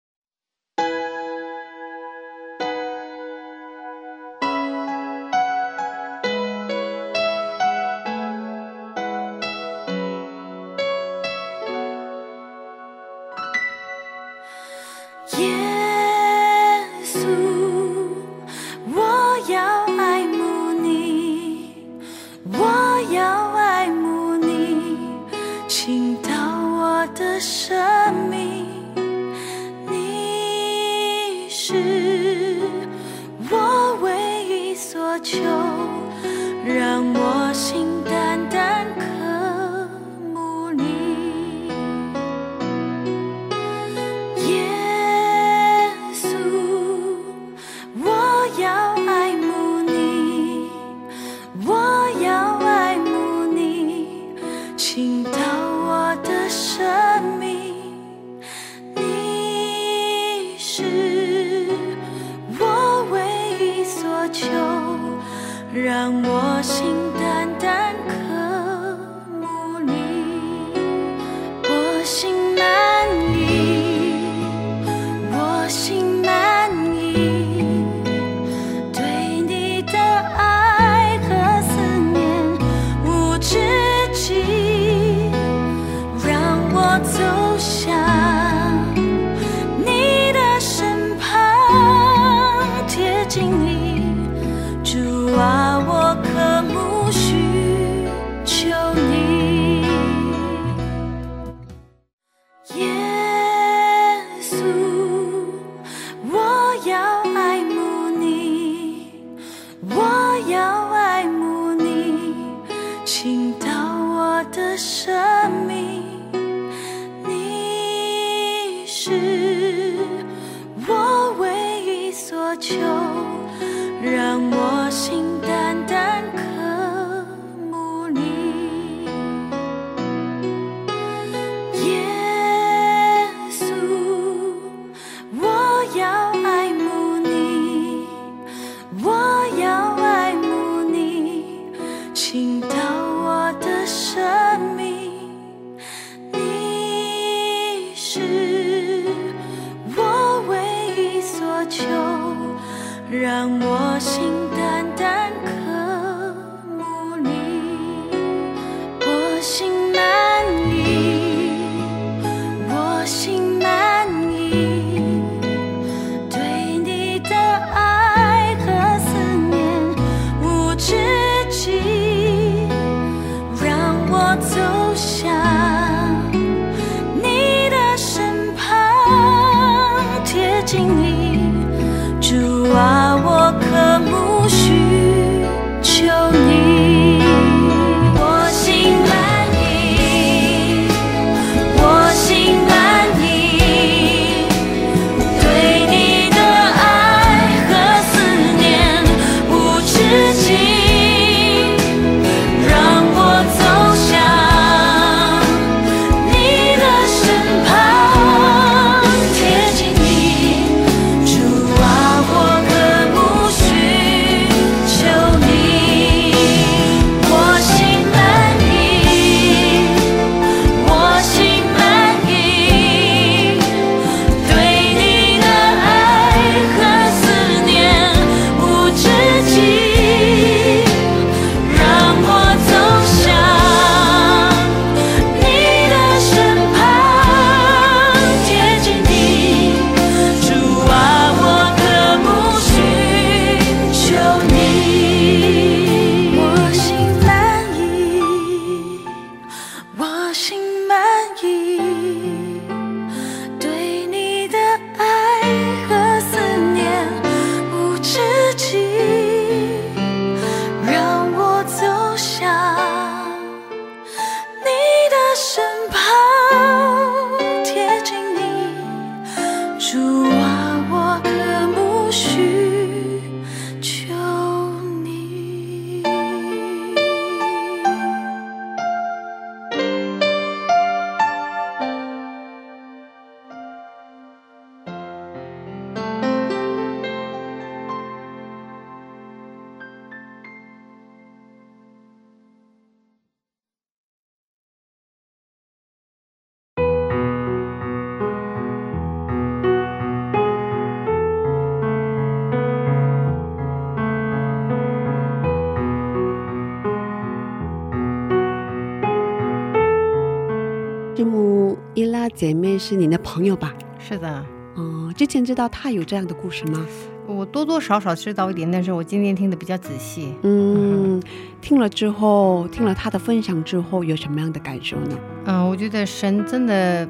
Speaker 3: 是你的
Speaker 1: 朋友吧？
Speaker 2: 是的，
Speaker 1: 哦、之前知道他有这样的故事吗？
Speaker 2: 我多多少少知道一点，但是我今天听的比较仔细。
Speaker 1: 嗯，听了之后，听了他的分享之后，有什么样的感受呢？
Speaker 2: 嗯，我觉得神真的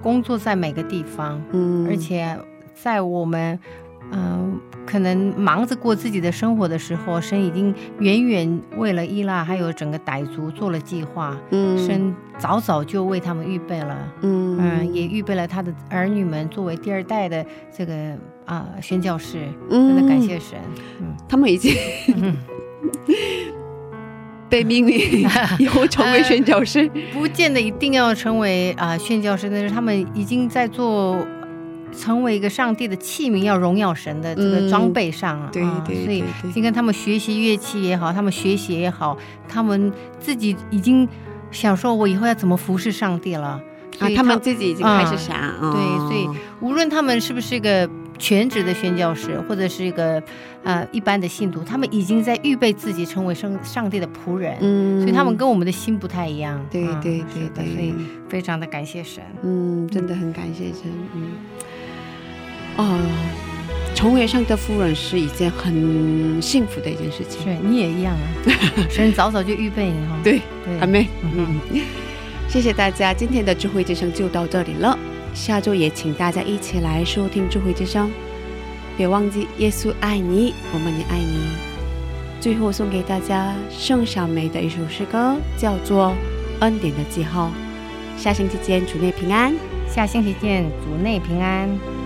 Speaker 2: 工作在每个地方，
Speaker 1: 嗯，
Speaker 2: 而且在我们嗯、可能忙着过自己的生活的时候，神已经远远为了伊拉还有整个傣族做了计划，
Speaker 1: 嗯
Speaker 2: 神早早就为他们预备了。
Speaker 1: 嗯
Speaker 2: 嗯，也预备了他的儿女们作为第二代的这个啊、宣教士，
Speaker 1: 嗯
Speaker 2: 真的感谢神。嗯，
Speaker 1: 他们已经 被命令以后成为宣教师。
Speaker 2: 不见得一定要成为啊、宣教师，但是他们已经在做成为一个上帝的器皿，要荣耀神的这个
Speaker 1: 嗯
Speaker 2: 装备上啊。
Speaker 1: 对
Speaker 2: 啊
Speaker 1: 对
Speaker 2: 所以
Speaker 1: 对对
Speaker 2: 就跟他们学习乐器也好，他们学习也好，他们自己已经想说，我以后要怎么服侍上帝了。
Speaker 1: 啊他们自己已经开始想，哦
Speaker 2: 对，所以无论他们是不是一个全职的宣教师，或者是一个呃一般的信徒，他们已经在预备自己成为上上帝的仆人。
Speaker 1: 嗯
Speaker 2: 所以他们跟我们的心不太一样。
Speaker 1: 对
Speaker 2: 嗯
Speaker 1: 对对
Speaker 2: 是的
Speaker 1: 对，
Speaker 2: 所以非常的感谢神。
Speaker 1: 嗯，真的很感谢神，嗯，哦，成为上的夫人是一件很幸福的一件事情，
Speaker 2: 是你也一样啊，所以早早就预备你哈。
Speaker 1: 对，
Speaker 2: 对，
Speaker 1: 阿妹，谢谢大家，今天的智慧之声就到这里了，下周也请大家一起来收听智慧之声，别忘记耶稣爱你，我们也爱你。最后送给大家盛小梅的一首诗歌，叫做《恩典的记号》。下星期见，主内平安。
Speaker 2: 下星期见，主内平安。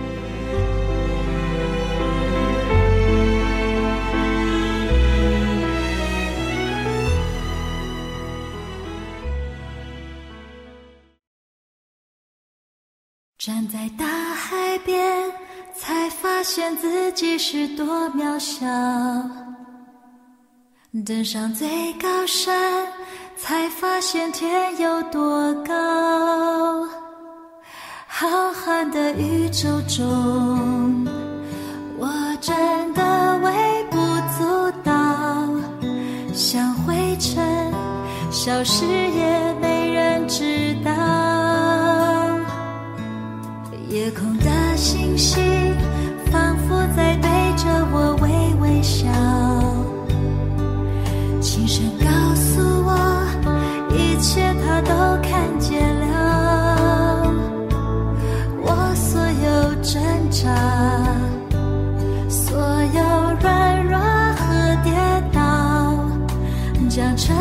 Speaker 3: 站在大海边，才发现自己是多渺小；登上最高山，才发现天有多高。浩瀚的宇宙中，我真的微不足道，像灰尘，消失也没人知道。夜空的星星仿佛在对着我微微笑，轻声告诉我，一切他都看见了。我所有挣扎，所有软弱和跌倒，将成